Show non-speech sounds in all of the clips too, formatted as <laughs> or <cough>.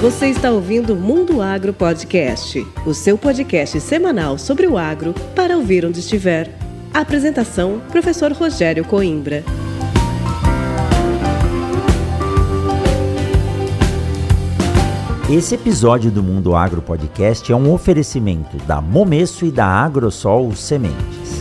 Você está ouvindo Mundo Agro Podcast, o seu podcast semanal sobre o agro para ouvir onde estiver. apresentação: Professor Rogério Coimbra. Esse episódio do Mundo Agro Podcast é um oferecimento da Momesso e da Agrosol Sementes.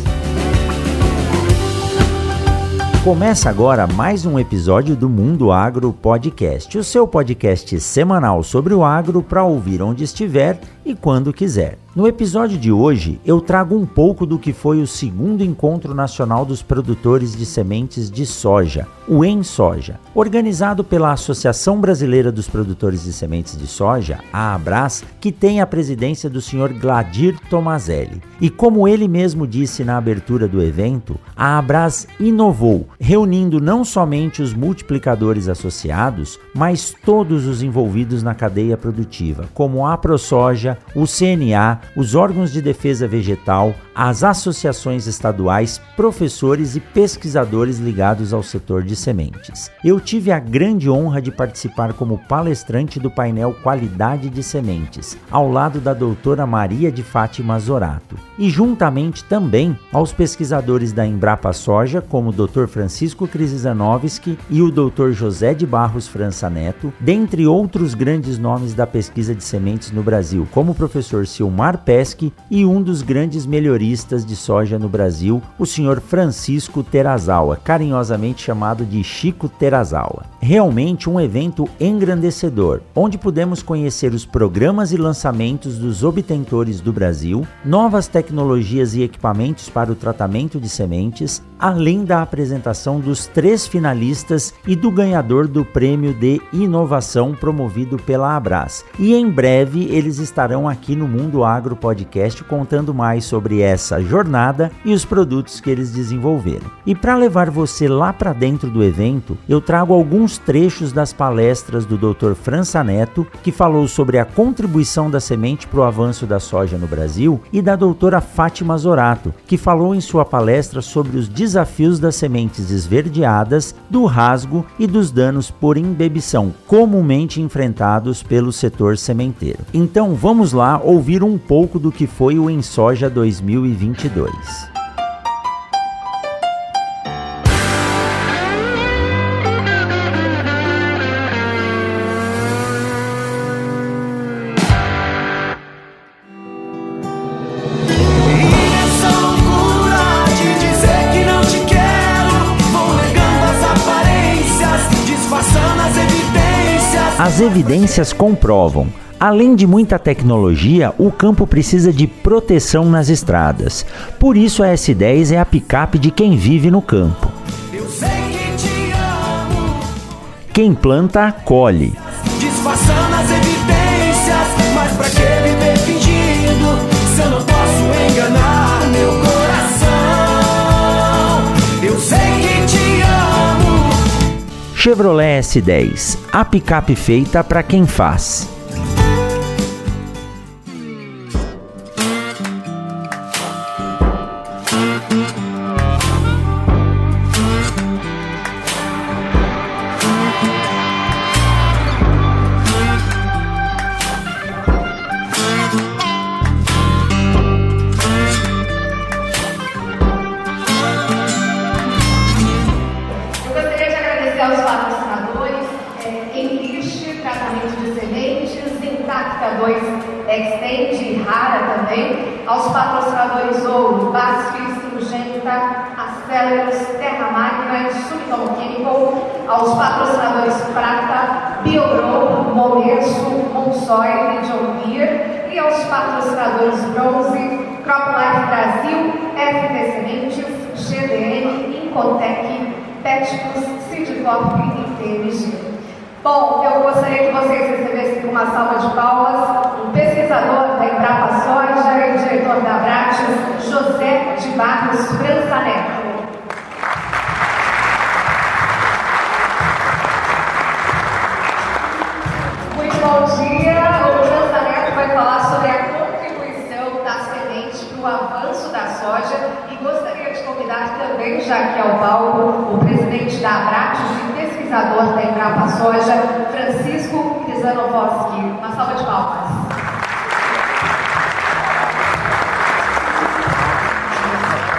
Começa agora mais um episódio do Mundo Agro Podcast, o seu podcast semanal sobre o agro para ouvir onde estiver e quando quiser. No episódio de hoje, eu trago um pouco do que foi o segundo Encontro Nacional dos Produtores de Sementes de Soja, o EnSoja, organizado pela Associação Brasileira dos Produtores de Sementes de Soja, a Abras, que tem a presidência do Sr. Gladir Tomazelli. E como ele mesmo disse na abertura do evento, a Abras inovou, reunindo não somente os multiplicadores associados, mas todos os envolvidos na cadeia produtiva, como a ProSoja, o CNA, os órgãos de defesa vegetal, as associações estaduais, professores e pesquisadores ligados ao setor de sementes. Eu tive a grande honra de participar como palestrante do painel Qualidade de Sementes, ao lado da doutora Maria de Fátima Zorato, e juntamente também aos pesquisadores da Embrapa Soja, como o Dr. Francisco Krisizanovski e o Dr. José de Barros França Neto, dentre outros grandes nomes da pesquisa de sementes no Brasil, como o professor Silmar Pesque e um dos grandes melhoristas de soja no Brasil, o senhor Francisco Terazawa, carinhosamente chamado de Chico Terazawa. Realmente um evento engrandecedor, onde pudemos conhecer os programas e lançamentos dos obtentores do Brasil, novas tecnologias e equipamentos para o tratamento de sementes, além da apresentação dos três finalistas e do ganhador do prêmio de inovação promovido pela Abras. E em breve eles estarão aqui no Mundo Agro Podcast contando mais sobre essa jornada e os produtos que eles desenvolveram. E para levar você lá para dentro do evento, eu trago alguns trechos das palestras do Dr. França Neto, que falou sobre a contribuição da semente para o avanço da soja no Brasil, e da doutora Fátima Zorato, que falou em sua palestra sobre os desafios das sementes esverdeadas, do rasgo e dos danos por imbebição comumente enfrentados pelo setor sementeiro. Então vamos lá ouvir um pouco do que foi o Ensoja 2022. As evidências comprovam. Além de muita tecnologia, o campo precisa de proteção nas estradas. Por isso a S10 é a picape de quem vive no campo. Quem planta, colhe. Disfarçando as evidências, mas pra que viver fingindo se eu não posso enganar meu coração? Eu sei que te amo. Chevrolet S10, a picape feita para quem faz. Aos patrocinadores Prata, Biogro, Momesso, Monsoy e John Deere, e aos patrocinadores Bronze, CropLife Brasil, FT Sementes, GDN, Incotec, Peticus, Sidcorp e TMG. Bom, eu gostaria que vocês recebessem uma salva de palmas o pesquisador da Embrapa Soja e diretor da Abrates, José de Barros França Neto. Já aqui ao palco, o presidente da Abrates e pesquisador da Embrapa Soja, Francisco Zanovoski. Uma salva de palmas.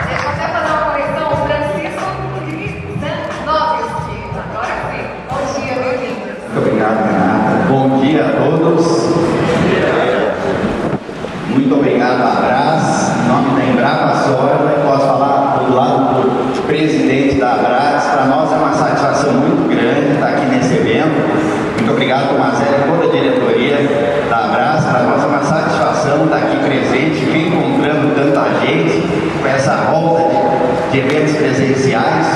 Deixa eu fazer uma correção. Francisco Zanovoski. Agora sim. Bom dia, bem-vindo. Muito obrigado, Renata. Bom dia a todos. Muito obrigado, Abras. Em nome da Embrapa Soja, posso falar do lado do presidente da Abras. Para nós é uma satisfação muito grande estar aqui nesse evento. Muito obrigado, Tomazé, toda a diretoria da Abras. Para nós é uma satisfação estar aqui presente, encontrando tanta gente com essa volta de, de eventos presenciais.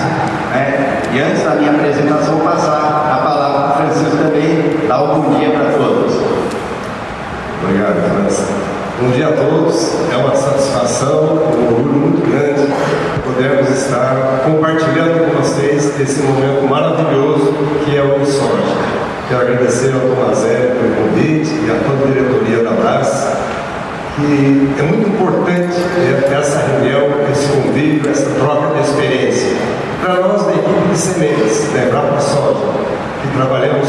Né? E antes da minha apresentação, passar a palavra para o Francisco também, dar um bom dia para todos. Obrigado, França. Bom dia a todos. É uma satisfação, um orgulho muito grande podermos estar compartilhando com vocês esse momento maravilhoso que é o Soja. Quero agradecer ao Tomazé pelo convite e a toda a diretoria da BRAS, que é muito importante essa reunião, esse convívio, essa troca de experiência. Para nós da equipe de sementes, da Embrapa Soja, que trabalhamos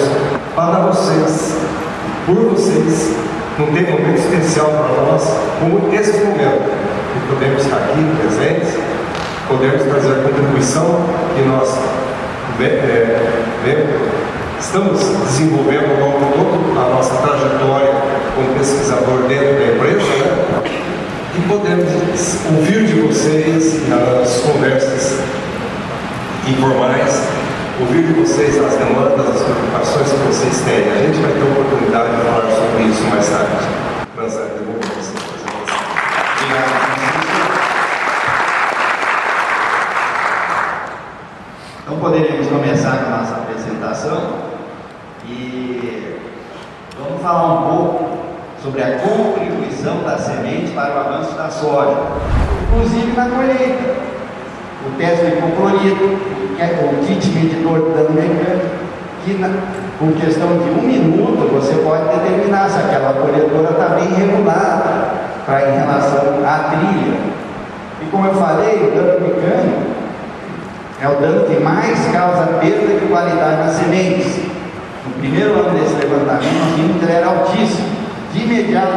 para vocês, por vocês, não tem momento especial para nós como esse momento, que podemos estar aqui presentes, podemos trazer a contribuição que nós é, estamos desenvolvendo ao longo de toda a nossa trajetória como pesquisador dentro da empresa, né? e podemos ouvir de vocês nas conversas informais, ouvir de vocês as demandas, as preocupações que vocês têm. A gente vai ter a oportunidade de falar sobre isso mais tarde. França, devolvo você. Obrigado, Então poderíamos começar com a nossa apresentação e vamos falar um pouco sobre a contribuição da semente para o avanço da soja, inclusive na colheita. O teste de hipoclorito, que é o kit medidor mecânico, que na, com questão de um minuto você pode determinar se aquela colhedora está bem regulada para em relação à trilha. E como eu falei, o dano mecânico é o dano que mais causa perda de qualidade nas sementes. No primeiro ano desse levantamento, que ele era altíssimo. De imediato,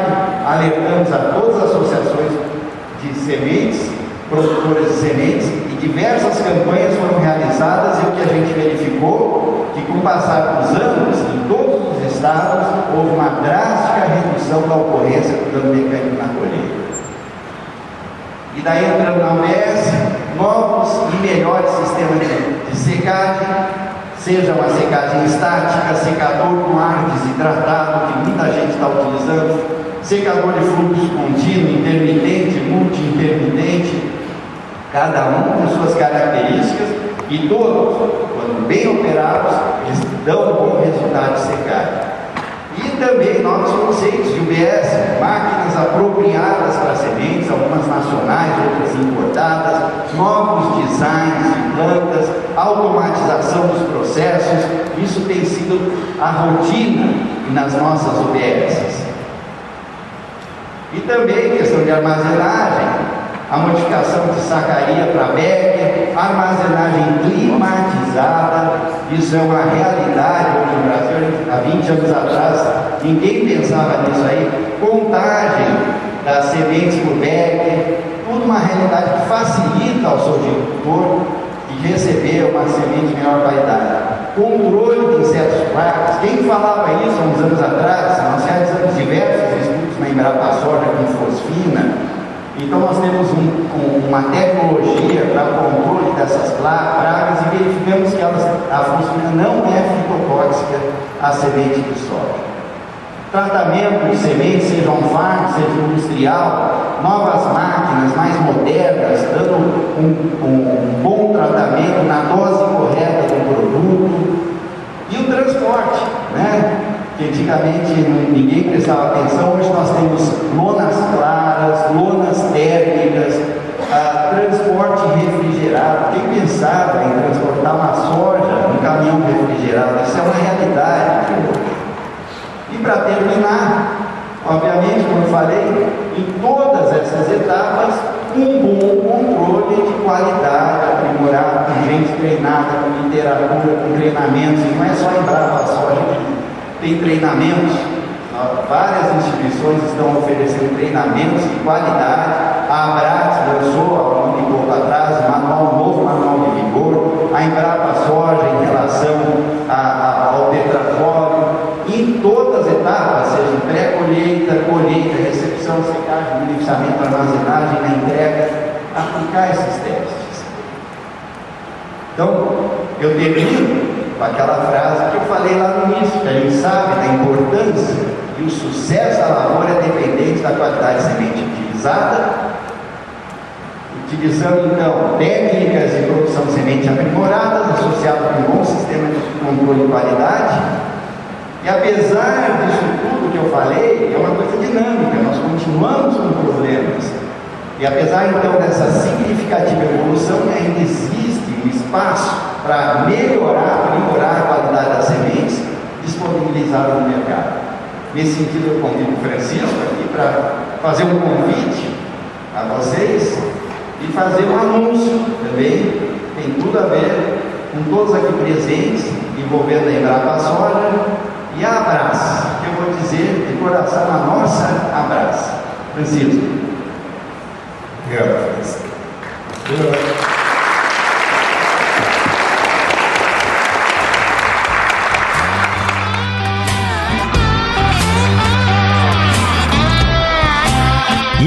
alertamos a todas as associações de sementes, produtoras de sementes, diversas campanhas foram realizadas e o que a gente verificou, que com o passar dos anos, em todos os estados, houve uma drástica redução da ocorrência do dano mecânico na colheita. E daí entrando na UBS, novos e melhores sistemas de, de secagem, seja uma secagem estática, secador com ar desidratado, que muita gente está utilizando, secador de fluxo contínuo, intermitente, multi-intermitente, cada um com suas características, e todos, quando bem operados, eles dão um bom resultado de secagem. E também novos conceitos de UBS, máquinas apropriadas para sementes, algumas nacionais, outras importadas, novos designs de plantas, automatização dos processos, isso tem sido a rotina nas nossas UBS. E também questão de armazenagem, a modificação de sacaria para Becker, armazenagem climatizada, isso é uma realidade no Brasil, há 20 anos atrás, ninguém pensava nisso aí, contagem das sementes por Becker, tudo uma realidade que facilita ao sojicultor de receber uma semente de melhor qualidade. Controle de insetos pragas, quem falava isso há uns anos atrás, nós realizamos diversos estudos na Embrapa Soja com fosfina, então nós temos um, um, uma tecnologia para controle dessas pragas e verificamos que elas, a fungicida não é fitotóxica a semente de soja. Tratamento de sementes, seja um farm, seja industrial, novas máquinas mais modernas, dando um, um bom tratamento na dose correta do produto. E o transporte, né? que antigamente ninguém prestava atenção, hoje nós temos lonas claras, lonas térmicas, ah, transporte refrigerado. Quem pensava em transportar uma soja num caminhão refrigerado? Isso é uma realidade. E para terminar, obviamente, como eu falei, em todas essas etapas, um bom controle de qualidade, aprimorado, com gente treinada, com literatura, com treinamentos, e não é só em brava soja tem treinamentos, várias instituições estão oferecendo treinamentos de qualidade. A Abrax lançou há um pouco atrás um manual novo, manual de vigor. A Embrapa Soja em relação a, a, ao tetrafólio. Em todas as etapas, seja pré-colheita, colheita, recepção, secagem, beneficiamento, armazenagem, na entrega, aplicar esses testes. Então, eu termino com aquela frase que eu falei lá no início, que a gente sabe da importância e o sucesso da lavoura é dependente da qualidade de semente utilizada, utilizando então técnicas de produção de semente aprimoradas, associadas com um bom sistema de controle de qualidade. E apesar disso tudo que eu falei, é uma coisa dinâmica, nós continuamos com problemas. E apesar então dessa significativa evolução, ainda existe um espaço para melhorar, aprimorar a qualidade das sementes disponibilizadas no mercado. Nesse sentido, eu convido o Francisco aqui para fazer um convite a vocês e fazer um anúncio também, tem tudo a ver com todos aqui presentes, envolvendo a Embrapa Soja e a que eu vou dizer de coração a nossa Abraça. Francisco. Obrigado, Francisco.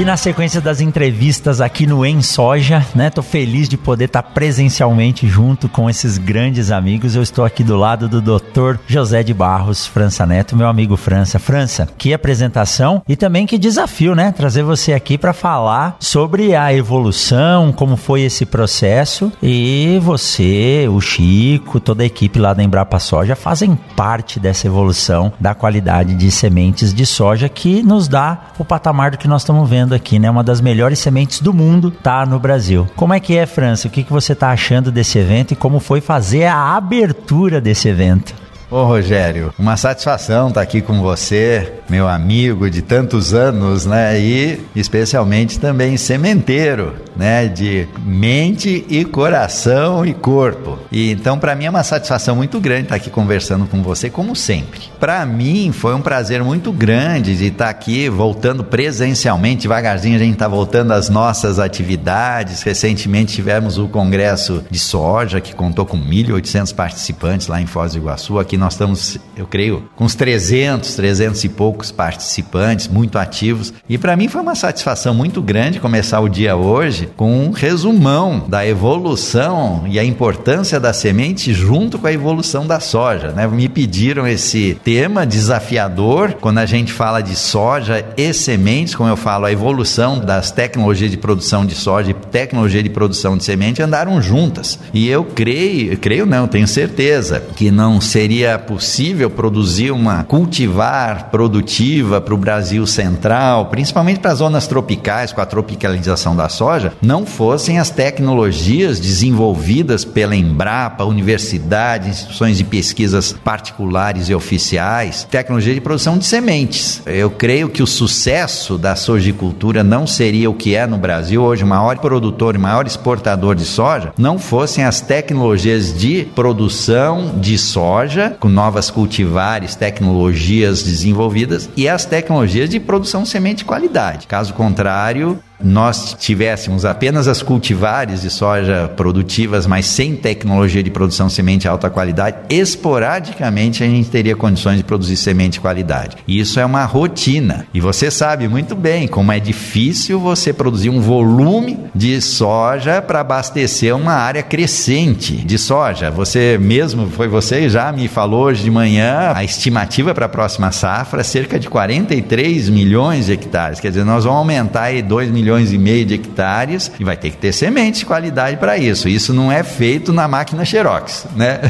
Na sequência das entrevistas aqui no Em Soja, né? Tô feliz de poder estar tá presencialmente junto com esses grandes amigos. Eu estou aqui do lado do Dr. José de Barros França Neto, meu amigo França. França, que apresentação e também que desafio, né? Trazer você aqui para falar sobre a evolução, como foi esse processo e você, o Chico, toda a equipe lá da Embrapa Soja fazem parte dessa evolução da qualidade de sementes de soja que nos dá o patamar do que nós estamos vendo aqui, né? Uma das melhores sementes do mundo tá no Brasil. Como é que é, França? O que, que você tá achando desse evento e como foi fazer a abertura desse evento? Ô Rogério, uma satisfação estar aqui com você, meu amigo de tantos anos, né? E especialmente também sementeiro, né? De mente e coração e corpo. E então para mim é uma satisfação muito grande estar aqui conversando com você, como sempre. Para mim foi um prazer muito grande de estar aqui voltando presencialmente, devagarzinho a gente está voltando às nossas atividades. Recentemente tivemos o congresso de soja que contou com 1.800 participantes lá em Foz do Iguaçu, aqui nós estamos, eu creio, com uns 300, 300 e poucos participantes, muito ativos. E para mim foi uma satisfação muito grande começar o dia hoje com um resumão da evolução e a importância da semente junto com a evolução da soja. Né? Me pediram esse tema desafiador quando a gente fala de soja e sementes, como eu falo, a evolução das tecnologias de produção de soja e tecnologia de produção de semente andaram juntas. E eu creio, creio não, tenho certeza que não seria seria possível produzir uma cultivar produtiva para o Brasil central, principalmente para as zonas tropicais, com a tropicalização da soja, não fossem as tecnologias desenvolvidas pela Embrapa, universidades, instituições de pesquisas particulares e oficiais, tecnologia de produção de sementes. Eu creio que o sucesso da sojicultura não seria o que é no Brasil hoje, maior produtor e maior exportador de soja, não fossem as tecnologias de produção de soja com novas cultivares, tecnologias desenvolvidas e as tecnologias de produção de semente de qualidade. Caso contrário, nós tivéssemos apenas as cultivares de soja produtivas, mas sem tecnologia de produção semente de alta qualidade, esporadicamente a gente teria condições de produzir semente de qualidade. E isso é uma rotina. E você sabe muito bem como é difícil você produzir um volume de soja para abastecer uma área crescente de soja. Você mesmo, foi você já me falou hoje de manhã, a estimativa para a próxima safra é cerca de 43 milhões de hectares. Quer dizer, nós vamos aumentar aí 2 milhões milhões e meio de hectares e vai ter que ter sementes de qualidade para isso. Isso não é feito na máquina Xerox, né?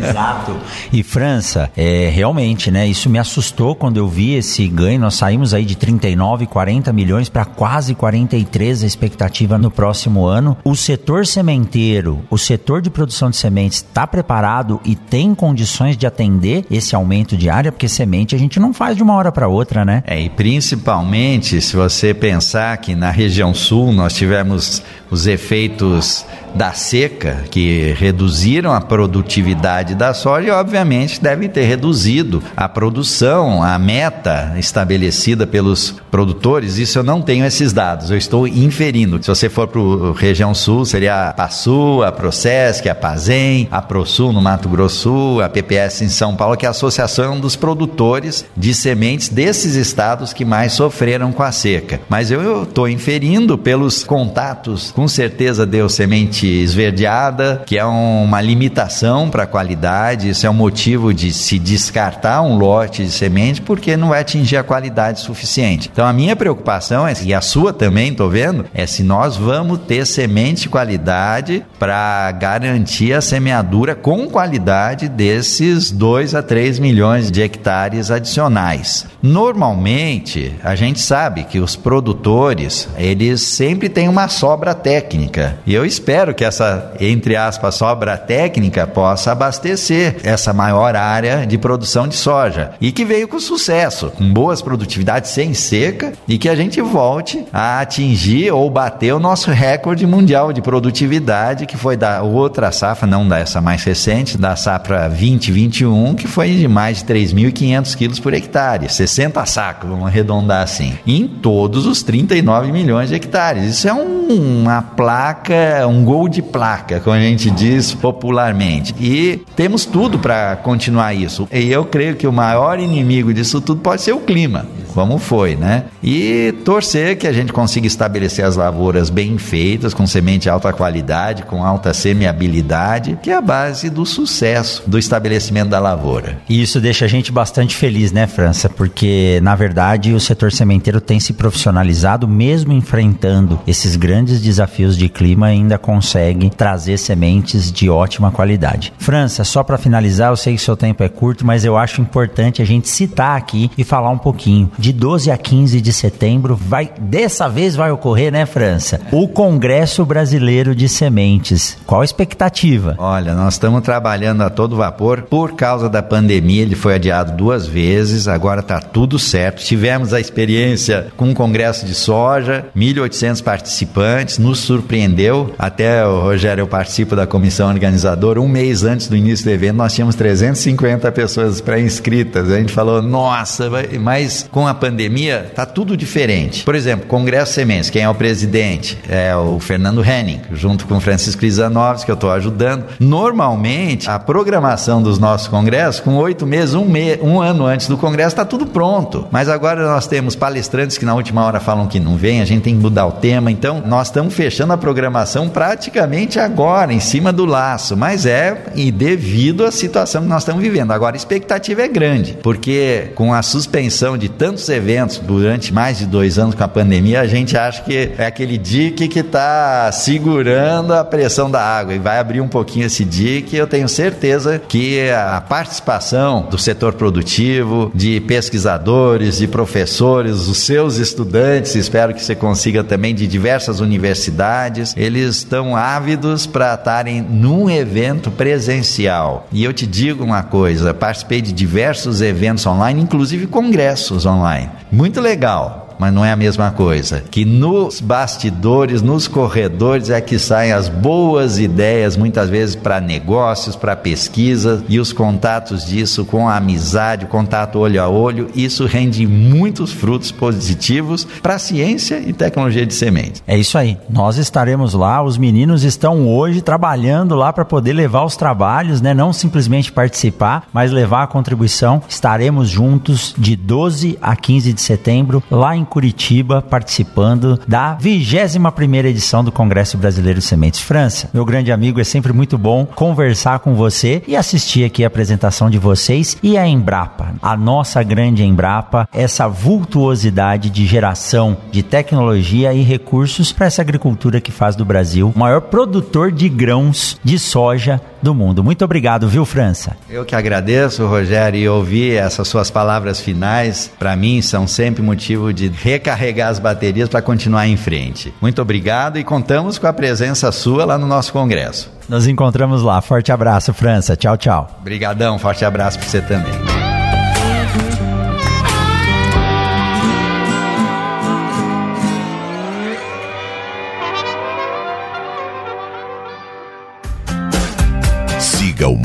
Exato. E França, é, realmente, né? Isso me assustou quando eu vi esse ganho. Nós saímos aí de 39, 40 milhões para quase 43 a expectativa no próximo ano. O setor sementeiro, o setor de produção de sementes está preparado e tem condições de atender esse aumento de área, porque semente a gente não faz de uma hora para outra, né? É, e principalmente se você pensar que na região sul nós tivemos os efeitos da seca, que reduziram a produtividade da soja e, obviamente, deve ter reduzido a produção, a meta estabelecida pelos produtores. Isso eu não tenho esses dados, eu estou inferindo. Se você for para a região sul, seria a PASU, a Procesc, a Pazem, a ProSul no Mato Grosso, a PPS em São Paulo, que é a Associação dos Produtores de Sementes desses estados que mais sofreram com a seca. Mas eu estou inferindo pelos contatos, com certeza deu semente esverdeada, que é uma limitação para a qualidade, isso é um motivo de se descartar um lote de semente porque não vai atingir a qualidade suficiente. Então a minha preocupação é, e a sua também, estou vendo, é se nós vamos ter semente de qualidade para garantir a semeadura com qualidade desses 2 a 3 milhões de hectares adicionais. Normalmente, a gente sabe que os produtores, eles sempre têm uma sobra técnica. E eu espero que essa, entre aspas, sobra técnica possa abastecer essa maior área de produção de soja e que veio com sucesso, com boas produtividades sem seca e que a gente volte a atingir ou bater o nosso recorde mundial de produtividade que foi da outra safra, não dessa mais recente, da safra 2021, que foi de mais de 3.500 quilos por hectare, 60 sacos, vamos arredondar assim, em todos os 39 milhões de hectares. Isso é um, uma placa, um gol de placa, como a gente diz popularmente. E temos tudo para continuar isso. E eu creio que o maior inimigo disso tudo pode ser o clima, como foi, né? E torcer que a gente consiga estabelecer as lavouras bem feitas, com semente de alta qualidade, com alta semeabilidade, que é a base do sucesso do estabelecimento da lavoura. E isso deixa a gente bastante feliz, né, França? Porque, na verdade, o setor sementeiro tem se profissionalizado, mesmo enfrentando esses grandes desafios de clima, ainda consegue trazer sementes de ótima qualidade. França, só para finalizar, eu sei que seu tempo é curto, mas eu acho importante a gente citar aqui e falar um pouquinho. De 12 a 15 de setembro, vai dessa vez vai ocorrer, né, França? O Congresso Brasileiro de Sementes. Qual a expectativa? Olha, nós estamos trabalhando a todo vapor. Por causa da pandemia, ele foi adiado duas vezes, agora está tudo certo. Tivemos a experiência com o Congresso de Soja, 1.800 participantes, nos surpreendeu. Até o Rogério, eu participo da comissão organizadora. Um mês antes do início do evento, nós tínhamos 350 pessoas pré-inscritas. A gente falou, nossa, mas com a pandemia tá tudo diferente. Por exemplo, Congresso Sementes, quem é o presidente? É o Fernando Henning, junto com o Francisco Crisanovski, que eu estou ajudando. Normalmente, a programação dos nossos congressos, com oito meses, um, me um ano antes do congresso, está tudo pronto. Mas agora nós temos palestrantes que na última hora falam que não vem, a gente tem que mudar o tema. Então, nós estamos fechando a programação praticamente agora, em cima do laço. Mas é e devido à situação que nós estamos vivendo. Agora, a expectativa é grande, porque com a suspensão de tantos eventos durante mais de dois anos com a pandemia, a gente acha que é aquele dique que está segurando a pressão da água e vai abrir um pouquinho esse dique. Eu tenho certeza que a participação do setor produtivo, de pesquisadores, de professores, os seus estudantes, espero que você consiga também de diversas universidades, eles estão ávidos para estarem num evento presencial. E eu te digo uma coisa, participei de diversos eventos online, inclusive congressos online. Muito legal mas não é a mesma coisa. Que nos bastidores, nos corredores é que saem as boas ideias, muitas vezes para negócios, para pesquisa e os contatos disso com a amizade, contato olho a olho, isso rende muitos frutos positivos para a ciência e tecnologia de sementes. É isso aí. Nós estaremos lá, os meninos estão hoje trabalhando lá para poder levar os trabalhos, né? Não simplesmente participar, mas levar a contribuição. Estaremos juntos de 12 a 15 de setembro lá em Curitiba, participando da 21 primeira edição do Congresso Brasileiro de Sementes França. Meu grande amigo, é sempre muito bom conversar com você e assistir aqui a apresentação de vocês e a Embrapa, a nossa grande Embrapa, essa vultuosidade de geração de tecnologia e recursos para essa agricultura que faz do Brasil o maior produtor de grãos de soja do mundo. Muito obrigado, viu, França? Eu que agradeço, Rogério, e ouvir essas suas palavras finais, para mim, são sempre motivo de recarregar as baterias para continuar em frente. Muito obrigado e contamos com a presença sua lá no nosso congresso. Nos encontramos lá. Forte abraço, França. Tchau, tchau. Obrigadão, forte abraço para você também.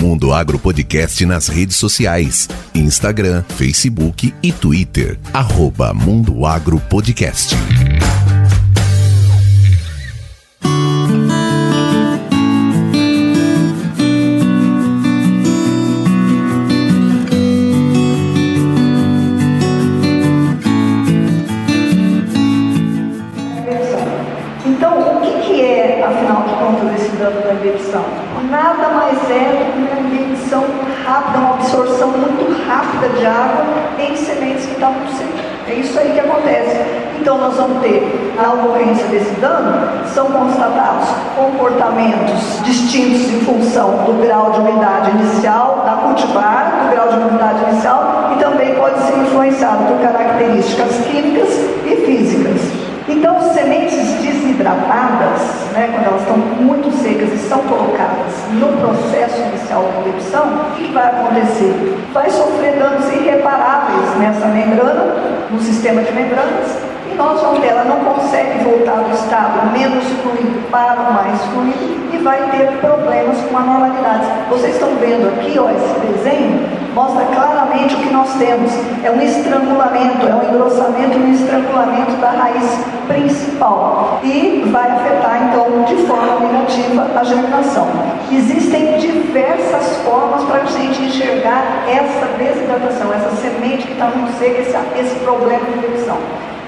Mundo Agro Podcast nas redes sociais: Instagram, Facebook e Twitter. Arroba Mundo Agro Podcast. Ter a ocorrência desse dano, são constatados comportamentos distintos em função do grau de umidade inicial da cultivar, do grau de umidade inicial e também pode ser influenciado por características químicas e físicas. Então, sementes desidratadas, né, quando elas estão muito secas e são colocadas no processo inicial de conversão, o que vai acontecer? Vai sofrer danos irreparáveis nessa membrana, no sistema de membranas, e nós vamos ter, ela não consegue voltar do estado menos fluido para o mais fluido e vai ter problemas com anormalidades. Vocês estão vendo aqui, ó, esse desenho, mostra claramente o que nós temos. É um estrangulamento, é um engrossamento e um estrangulamento da raiz principal. E vai afetar, então, de forma negativa a germinação. Existem diversas formas para a gente enxergar essa desidratação, essa semente que está muito seca, esse, esse problema de erupção.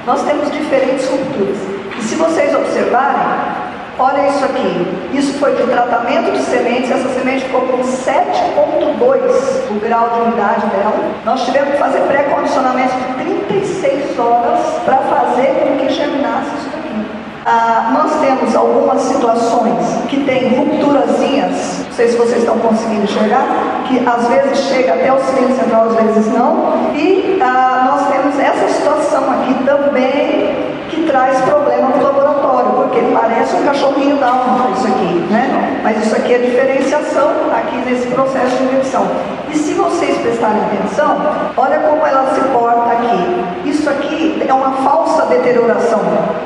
Nós temos diferentes culturas. E se vocês observarem, Olha isso aqui. Isso foi de tratamento de sementes. Essa semente ficou com 7,2 o grau de umidade dela. Nós tivemos que fazer pré-condicionamento de 36 horas para fazer com que germinasse isso aqui. Ah, nós temos algumas situações que tem rupturazinhas, não sei se vocês estão conseguindo enxergar, que às vezes chega até o cilindro central, às vezes não. E ah, nós temos essa situação aqui também que traz problema para o laboratório, porque parece um cachorrinho da alma isso aqui, né? Mas isso aqui é diferenciação aqui nesse processo de inversão. E se vocês prestarem atenção, olha como ela se porta aqui. Isso aqui é uma falsa deterioração.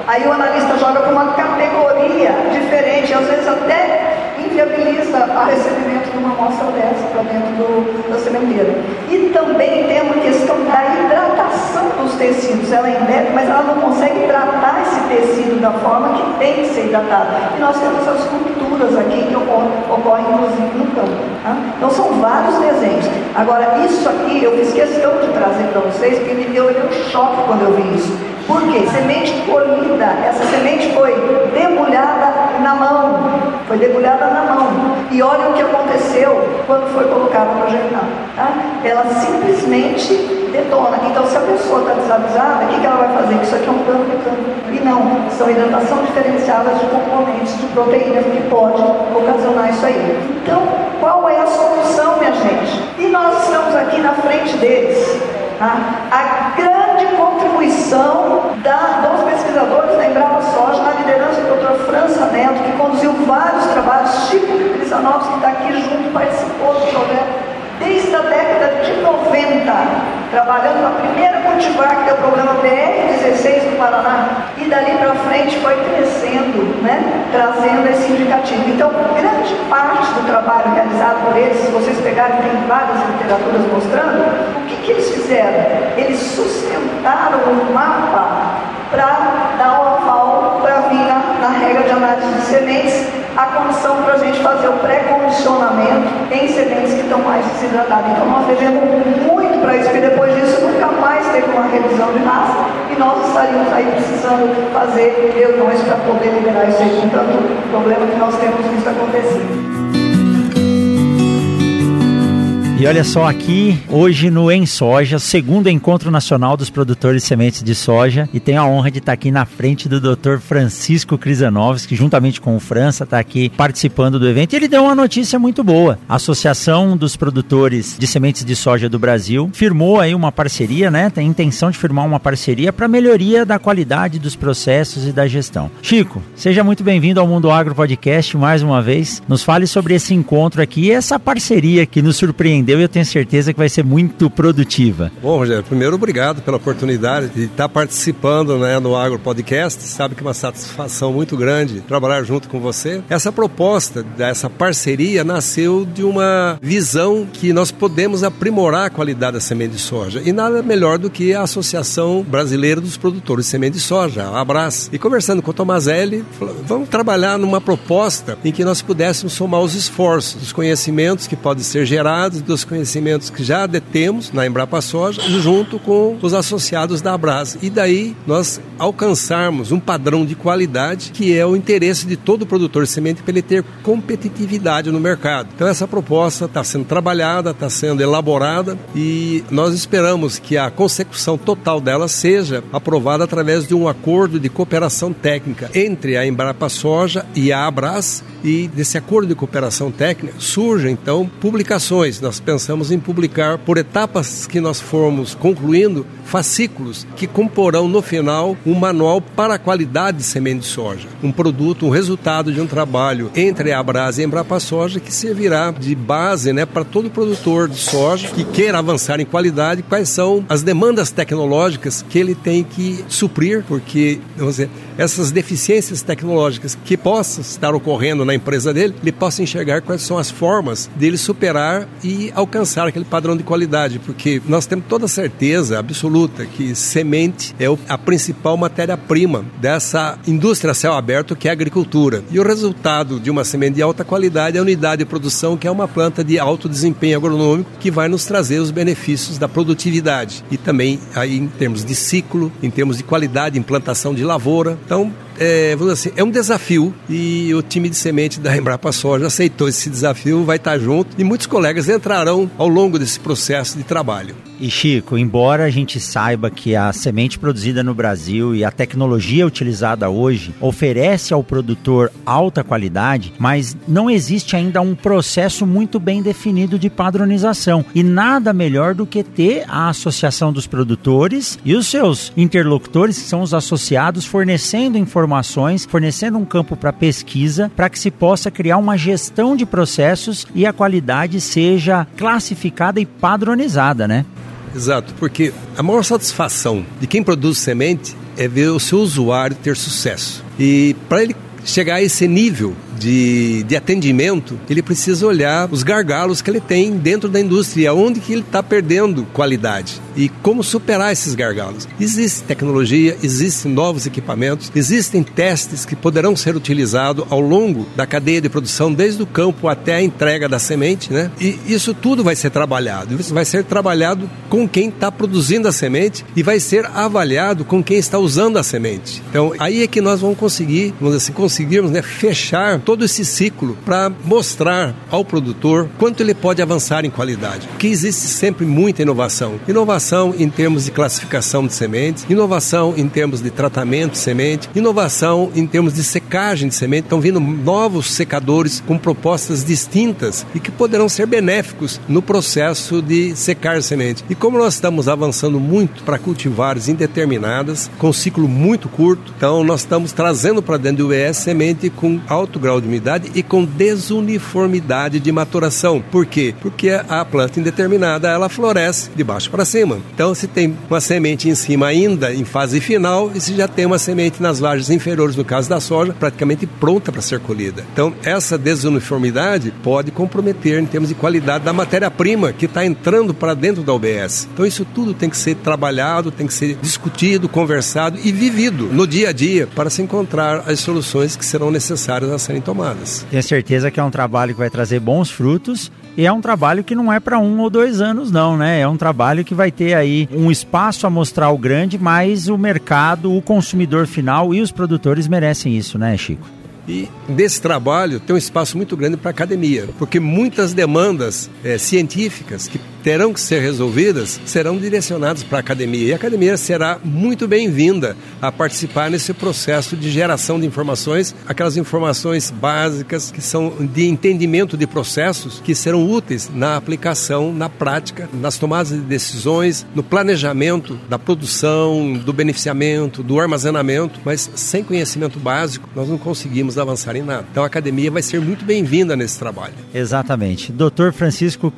Aí o analista joga para uma categoria diferente, às vezes até inviabiliza o recebimento de uma amostra dessa para dentro do, da sementeira. E também tem uma questão da hidratação dos tecidos. Ela é mas ela não consegue tratar esse tecido da forma que tem que ser hidratado. E nós temos essas culturas aqui que ocorrem, ocorrem inclusive no campo. Tá? Então são vários desenhos. Agora, isso aqui eu fiz questão de trazer para vocês, porque me deu um choque quando eu vi isso. Por quê? Semente colhida, essa semente foi debulhada na mão. Foi debulhada na mão. E olha o que aconteceu quando foi colocada para germinar. Tá? Ela simplesmente detona. Então, se a pessoa está desavisada, o que, que ela vai fazer? Isso aqui é um dano mecânico. E não, são hidratação diferenciadas de componentes de proteínas que pode ocasionar isso aí. Então, qual é a solução, minha gente? E nós estamos aqui na frente deles. Tá? A contribuição da, dos pesquisadores da Embrapa Soja, na liderança do Dr. França Neto, que conduziu vários trabalhos, Chico Crisanovski, que está aqui junto, participou do projeto desde a década de 90, trabalhando na primeira cultivar, que é o programa BR-16 no Paraná, e dali para frente foi crescendo, né, trazendo esse indicativo. Então, grande parte do trabalho realizado por eles, se vocês pegarem, tem várias literaturas mostrando, que, eles fizeram? Eles sustentaram um mapa para dar o aval para vir na, na regra de análise de sementes a condição para a gente fazer o pré-condicionamento em sementes que estão mais desidratadas. Então nós devemos muito para isso, porque depois disso nunca mais teve uma revisão de raça e nós estaríamos aí precisando fazer reuniões para poder liberar isso aí com tanto problema que nós temos visto acontecer. E olha só aqui, hoje no Em Soja, segundo encontro nacional dos produtores de sementes de soja, e tenho a honra de estar aqui na frente do Dr. Francisco Crisanovski, que juntamente com o França está aqui participando do evento. E ele deu uma notícia muito boa. A Associação dos Produtores de Sementes de Soja do Brasil firmou aí uma parceria, né? Tem intenção de firmar uma parceria para melhoria da qualidade dos processos e da gestão. Chico, seja muito bem-vindo ao Mundo Agro Podcast mais uma vez. Nos fale sobre esse encontro aqui e essa parceria que nos surpreendeu aprendeu e eu tenho certeza que vai ser muito produtiva. Bom, Rogério, primeiro obrigado pela oportunidade de estar participando né, no Agro Podcast. Sabe que é uma satisfação muito grande trabalhar junto com você. Essa proposta, dessa parceria, nasceu de uma visão que nós podemos aprimorar a qualidade da semente de soja. E nada melhor do que a Associação Brasileira dos Produtores de Semente de Soja, a Abras. E conversando com o Tomazelli, vamos trabalhar numa proposta em que nós pudéssemos somar os esforços, os conhecimentos que podem ser gerados, dos conhecimentos que já detemos na Embrapa Soja, junto com os associados da Abras. E daí nós alcançarmos um padrão de qualidade que é o interesse de todo produtor de semente para ele ter competitividade no mercado. Então essa proposta está sendo trabalhada, está sendo elaborada e nós esperamos que a consecução total dela seja aprovada através de um acordo de cooperação técnica entre a Embrapa Soja e a Abras e desse acordo de cooperação técnica surgem então publicações. Nós pensamos em publicar por etapas que nós formos concluindo fascículos que comporão no final um manual para a qualidade de semente de soja, um produto, um resultado de um trabalho entre a Abras e a Embrapa Soja que servirá de base, né, para todo produtor de soja que queira avançar em qualidade, quais são as demandas tecnológicas que ele tem que suprir, porque vamos dizer, essas deficiências tecnológicas que possam estar ocorrendo na empresa dele, ele possa enxergar quais são as formas dele superar e alcançar aquele padrão de qualidade, porque nós temos toda certeza absoluta que semente é a principal matéria-prima dessa indústria céu aberto que é a agricultura. E o resultado de uma semente de alta qualidade é a unidade de produção, que é uma planta de alto desempenho agronômico que vai nos trazer os benefícios da produtividade e também aí em termos de ciclo, em termos de qualidade, implantação de lavoura. Então, é, vamos assim, é um desafio e o time de semente da Embrapa Soja aceitou esse desafio, vai estar junto e muitos colegas entrarão ao longo desse processo de trabalho. E Chico, embora a gente saiba que a semente produzida no Brasil e a tecnologia utilizada hoje oferece ao produtor alta qualidade, mas não existe ainda um processo muito bem definido de padronização. E nada melhor do que ter a associação dos produtores e os seus interlocutores, que são os associados, fornecendo informações, fornecendo um campo para pesquisa, para que se possa criar uma gestão de processos e a qualidade seja classificada e padronizada, né? Exato, porque a maior satisfação de quem produz semente é ver o seu usuário ter sucesso. E para ele chegar a esse nível de, de atendimento, ele precisa olhar os gargalos que ele tem dentro da indústria, onde que ele está perdendo qualidade e como superar esses gargalos. Existe tecnologia, existem novos equipamentos, existem testes que poderão ser utilizados ao longo da cadeia de produção, desde o campo até a entrega da semente, né? E isso tudo vai ser trabalhado. Isso vai ser trabalhado com quem está produzindo a semente e vai ser avaliado com quem está usando a semente. Então, aí é que nós vamos conseguir, vamos dizer assim, conseguirmos né, fechar todo esse ciclo para mostrar ao produtor quanto ele pode avançar em qualidade. Que existe sempre muita inovação. Inovação em termos de classificação de sementes, inovação em termos de tratamento de semente, inovação em termos de secagem de semente. Estão vindo novos secadores com propostas distintas e que poderão ser benéficos no processo de secar semente. E como nós estamos avançando muito para cultivares indeterminadas, com ciclo muito curto, então nós estamos trazendo para dentro do UES semente com alto grau de umidade e com desuniformidade de maturação. Por quê? Porque a planta indeterminada ela floresce de baixo para cima. Então, se tem uma semente em cima ainda em fase final, e se já tem uma semente nas lajes inferiores, no caso da soja, praticamente pronta para ser colhida. Então, essa desuniformidade pode comprometer em termos de qualidade da matéria-prima que está entrando para dentro da UBS. Então, isso tudo tem que ser trabalhado, tem que ser discutido, conversado e vivido no dia a dia para se encontrar as soluções que serão necessárias a serem tomadas. Tenho certeza que é um trabalho que vai trazer bons frutos e é um trabalho que não é para um ou dois anos, não, né? É um trabalho que vai ter aí um espaço amostral grande, mas o mercado, o consumidor final e os produtores merecem isso, né, Chico? E desse trabalho tem um espaço muito grande para a academia, porque muitas demandas é, científicas que terão que ser resolvidas serão direcionadas para a academia. E a academia será muito bem-vinda a participar nesse processo de geração de informações, aquelas informações básicas que são de entendimento de processos que serão úteis na aplicação, na prática, nas tomadas de decisões, no planejamento da produção, do beneficiamento, do armazenamento, mas sem conhecimento básico nós não conseguimos avançar em nada. Então a academia vai ser muito bem-vinda nesse trabalho. Exatamente. Dr. Francisco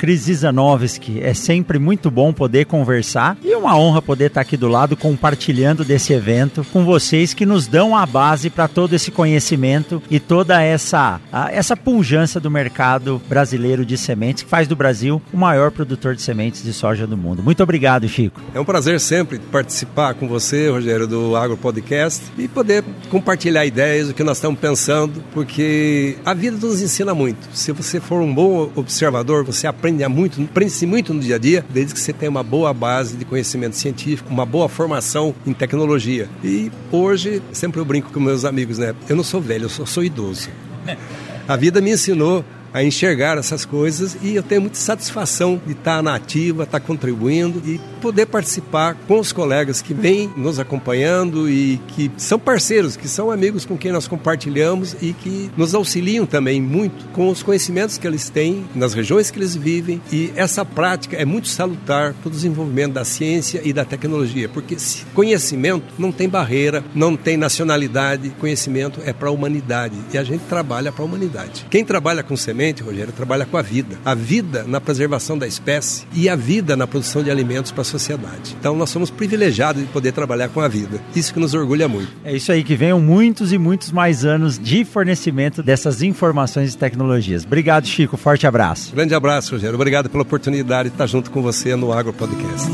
É sempre muito bom poder conversar e uma honra poder estar aqui do lado compartilhando desse evento com vocês que nos dão a base para todo esse conhecimento e toda essa, essa pujança do mercado brasileiro de sementes que faz do Brasil o maior produtor de sementes de soja do mundo. Muito obrigado, Chico. É um prazer sempre participar com você, Rogério, do Agro Podcast e poder compartilhar ideias, o que nós estamos pensando, porque a vida nos ensina muito. Se você for um bom observador, você aprende muito, aprende muito no dia a dia, desde que você tenha uma boa base de conhecimento científico, uma boa formação em tecnologia. E hoje, sempre eu brinco com meus amigos, né? Eu não sou velho, eu sou, sou idoso. <laughs> A vida me ensinou a enxergar essas coisas e eu tenho muita satisfação de estar na ativa, estar contribuindo e poder participar com os colegas que vêm nos acompanhando e que são parceiros, que são amigos com quem nós compartilhamos e que nos auxiliam também muito com os conhecimentos que eles têm nas regiões que eles vivem e essa prática é muito salutar para o desenvolvimento da ciência e da tecnologia, porque conhecimento não tem barreira, não tem nacionalidade, conhecimento é para a humanidade e a gente trabalha para a humanidade. Quem trabalha com semente Rogério, trabalha com a vida. A vida na preservação da espécie e a vida na produção de alimentos para a sociedade. Então nós somos privilegiados de poder trabalhar com a vida. Isso que nos orgulha muito. É isso aí, que venham muitos e muitos mais anos de fornecimento dessas informações e tecnologias. Obrigado, Chico. Forte abraço. Grande abraço, Rogério. Obrigado pela oportunidade de estar junto com você no Agro Podcast.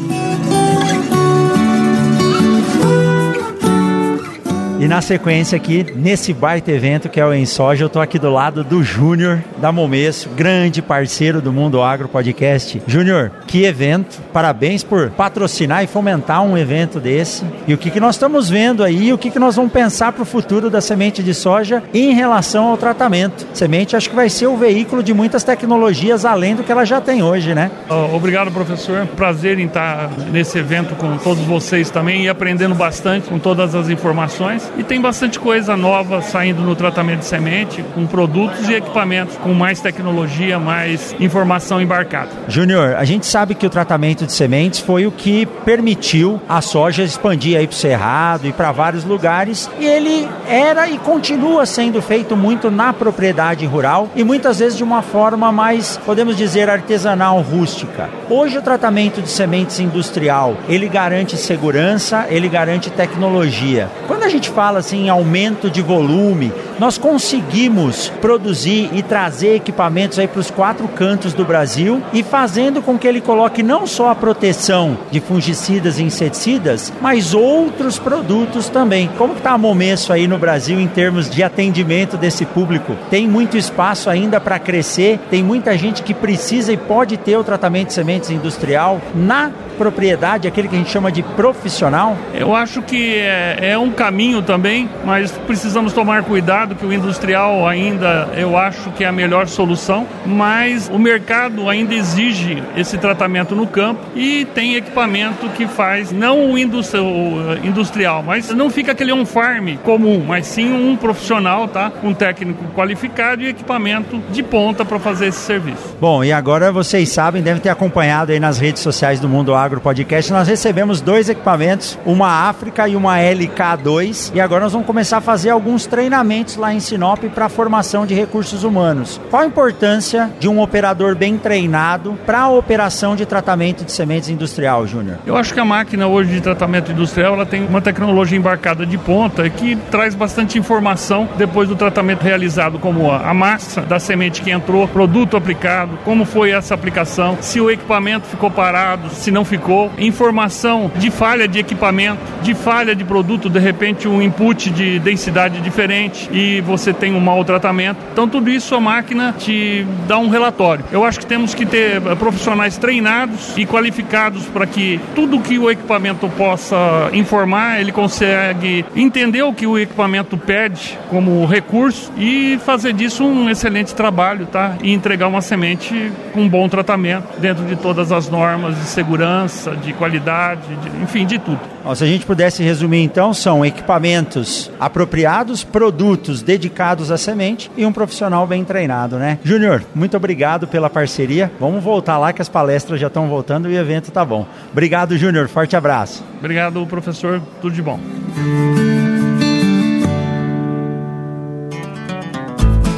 E na sequência aqui, nesse baita evento que é o Ensoja, eu tô aqui do lado do Júnior da Momesso, grande parceiro do Mundo Agro Podcast. Júnior, que evento! Parabéns por patrocinar e fomentar um evento desse. E o que, que nós estamos vendo aí, o que, que nós vamos pensar para o futuro da semente de soja em relação ao tratamento. Semente acho que vai ser o veículo de muitas tecnologias além do que ela já tem hoje, né? Obrigado, professor. Prazer em estar nesse evento com todos vocês também e aprendendo bastante com todas as informações. E tem bastante coisa nova saindo no tratamento de semente, com produtos e equipamentos com mais tecnologia, mais informação embarcada. Júnior, a gente sabe que o tratamento de sementes foi o que permitiu a soja expandir aí para o Cerrado e para vários lugares, e ele era e continua sendo feito muito na propriedade rural e muitas vezes de uma forma mais, podemos dizer, artesanal, rústica. Hoje o tratamento de sementes industrial, ele garante segurança, ele garante tecnologia. Quando a gente fala assim em aumento de volume, nós conseguimos produzir e trazer equipamentos aí para os quatro cantos do Brasil e fazendo com que ele coloque não só a proteção de fungicidas e inseticidas, mas outros produtos também. Como está a Momesso aí no Brasil em termos de atendimento desse público? Tem muito espaço ainda para crescer, tem muita gente que precisa e pode ter o tratamento de sementes industrial na propriedade, aquele que a gente chama de profissional? Eu acho que é, é um caminho também, mas precisamos tomar cuidado que o industrial ainda eu acho que é a melhor solução, mas o mercado ainda exige esse tratamento no campo e tem equipamento que faz não o industrial, mas não fica aquele on farm comum, mas sim um profissional, tá? Um técnico qualificado e equipamento de ponta para fazer esse serviço. Bom, e agora vocês sabem, devem ter acompanhado aí nas redes sociais do Mundo Agro Podcast, nós recebemos dois equipamentos, uma África e uma LK2, e agora nós vamos começar a fazer alguns treinamentos lá em Sinop para formação de recursos humanos. Qual a importância de um operador bem treinado para a operação de tratamento de sementes industrial, Júnior? Eu acho que a máquina hoje de tratamento industrial ela tem uma tecnologia embarcada de ponta que traz bastante informação depois do tratamento realizado, como a massa da semente que entrou, produto aplicado, como foi essa aplicação, se o equipamento ficou parado, se não ficou ficou, informação de falha de equipamento, de falha de produto, de repente um input de densidade diferente e você tem um mau tratamento. Então, tudo isso a máquina te dá um relatório. Eu acho que temos que ter eh, profissionais treinados e qualificados para que tudo que o equipamento possa informar, ele consegue entender o que o equipamento pede como recurso e fazer disso um excelente trabalho, tá? E entregar uma semente com bom tratamento dentro de todas as normas de segurança, de qualidade, de, enfim, de tudo. se a gente pudesse resumir então, são equipamentos apropriados, produtos dedicados à semente e um profissional bem treinado, né? Júnior, muito obrigado pela parceria. Vamos voltar lá que as palestras já estão voltando e o evento tá bom. Obrigado, Júnior. Forte abraço. Obrigado, professor. Tudo de bom.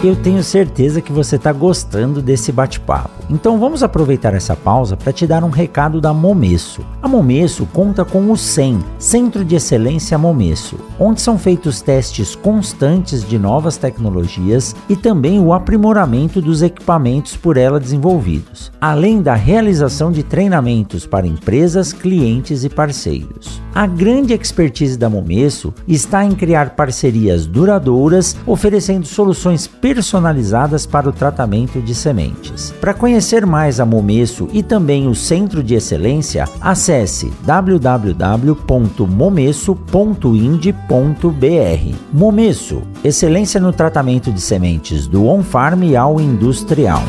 Eu tenho certeza que você está gostando desse bate-papo. Então vamos aproveitar essa pausa para te dar um recado da Momesso. A Momesso conta com o CEM, Centro de Excelência Momesso, onde são feitos testes constantes de novas tecnologias e também o aprimoramento dos equipamentos por ela desenvolvidos, além da realização de treinamentos para empresas, clientes e parceiros. A grande expertise da Momesso está em criar parcerias duradouras, oferecendo soluções personalizadas para o tratamento de sementes. Para conhecer mais a Momesso e também o Centro de Excelência, acesse www.momesso.ind.br. Momesso, excelência no tratamento de sementes do on-farm ao industrial.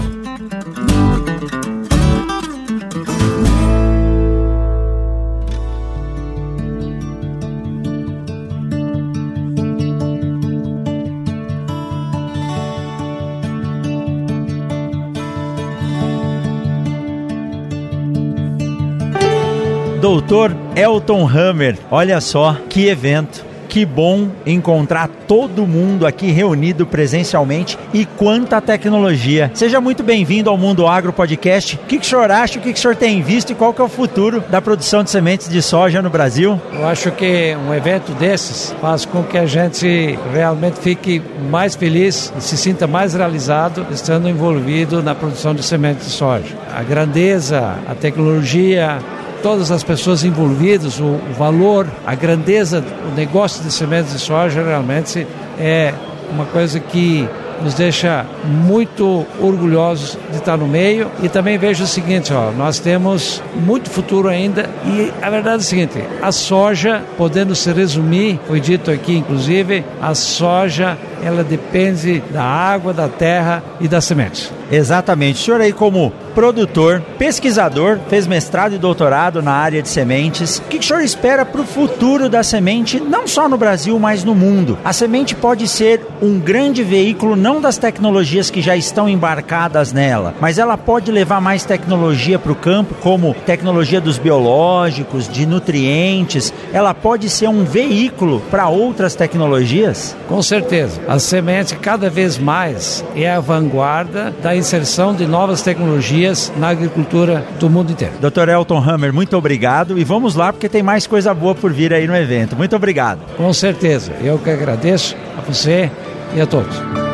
Doutor Elton Hammer, olha só que evento. Que bom encontrar todo mundo aqui reunido presencialmente e quanta tecnologia. Seja muito bem-vindo ao Mundo Agro Podcast. O que, que o senhor acha, o que, que o senhor tem visto e qual que é o futuro da produção de sementes de soja no Brasil? Eu acho que um evento desses faz com que a gente realmente fique mais feliz e se sinta mais realizado estando envolvido na produção de sementes de soja. A grandeza, a tecnologia, todas as pessoas envolvidas, o, o valor, a grandeza, o negócio de sementes de soja realmente é uma coisa que nos deixa muito orgulhosos de estar no meio. E também vejo o seguinte, ó, nós temos muito futuro ainda. E a verdade é o seguinte, a soja, podendo se resumir, foi dito aqui inclusive, a soja ela depende da água, da terra e das sementes. Exatamente. O senhor aí como produtor, pesquisador, fez mestrado e doutorado na área de sementes. O que o senhor espera para o futuro da semente, não só no Brasil, mas no mundo? A semente pode ser um grande veículo não das tecnologias que já estão embarcadas nela, mas ela pode levar mais tecnologia para o campo, como tecnologia dos biológicos, de nutrientes. Ela pode ser um veículo para outras tecnologias? Com certeza. A semente cada vez mais é a vanguarda da inserção de novas tecnologias na agricultura do mundo inteiro. Dr. Elton Hammer, muito obrigado e vamos lá porque tem mais coisa boa por vir aí no evento. Muito obrigado. Com certeza. Eu que agradeço a você e a todos.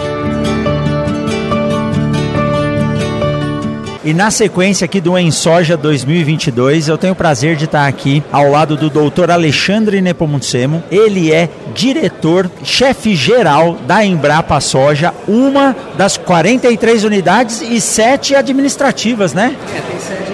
E na sequência aqui do Ensoja 2022, eu tenho o prazer de estar aqui ao lado do Dr. Alexandre Nepomucemo. Ele é diretor, chefe geral da Embrapa Soja, uma das 43 unidades e sete administrativas, né? É, tem sede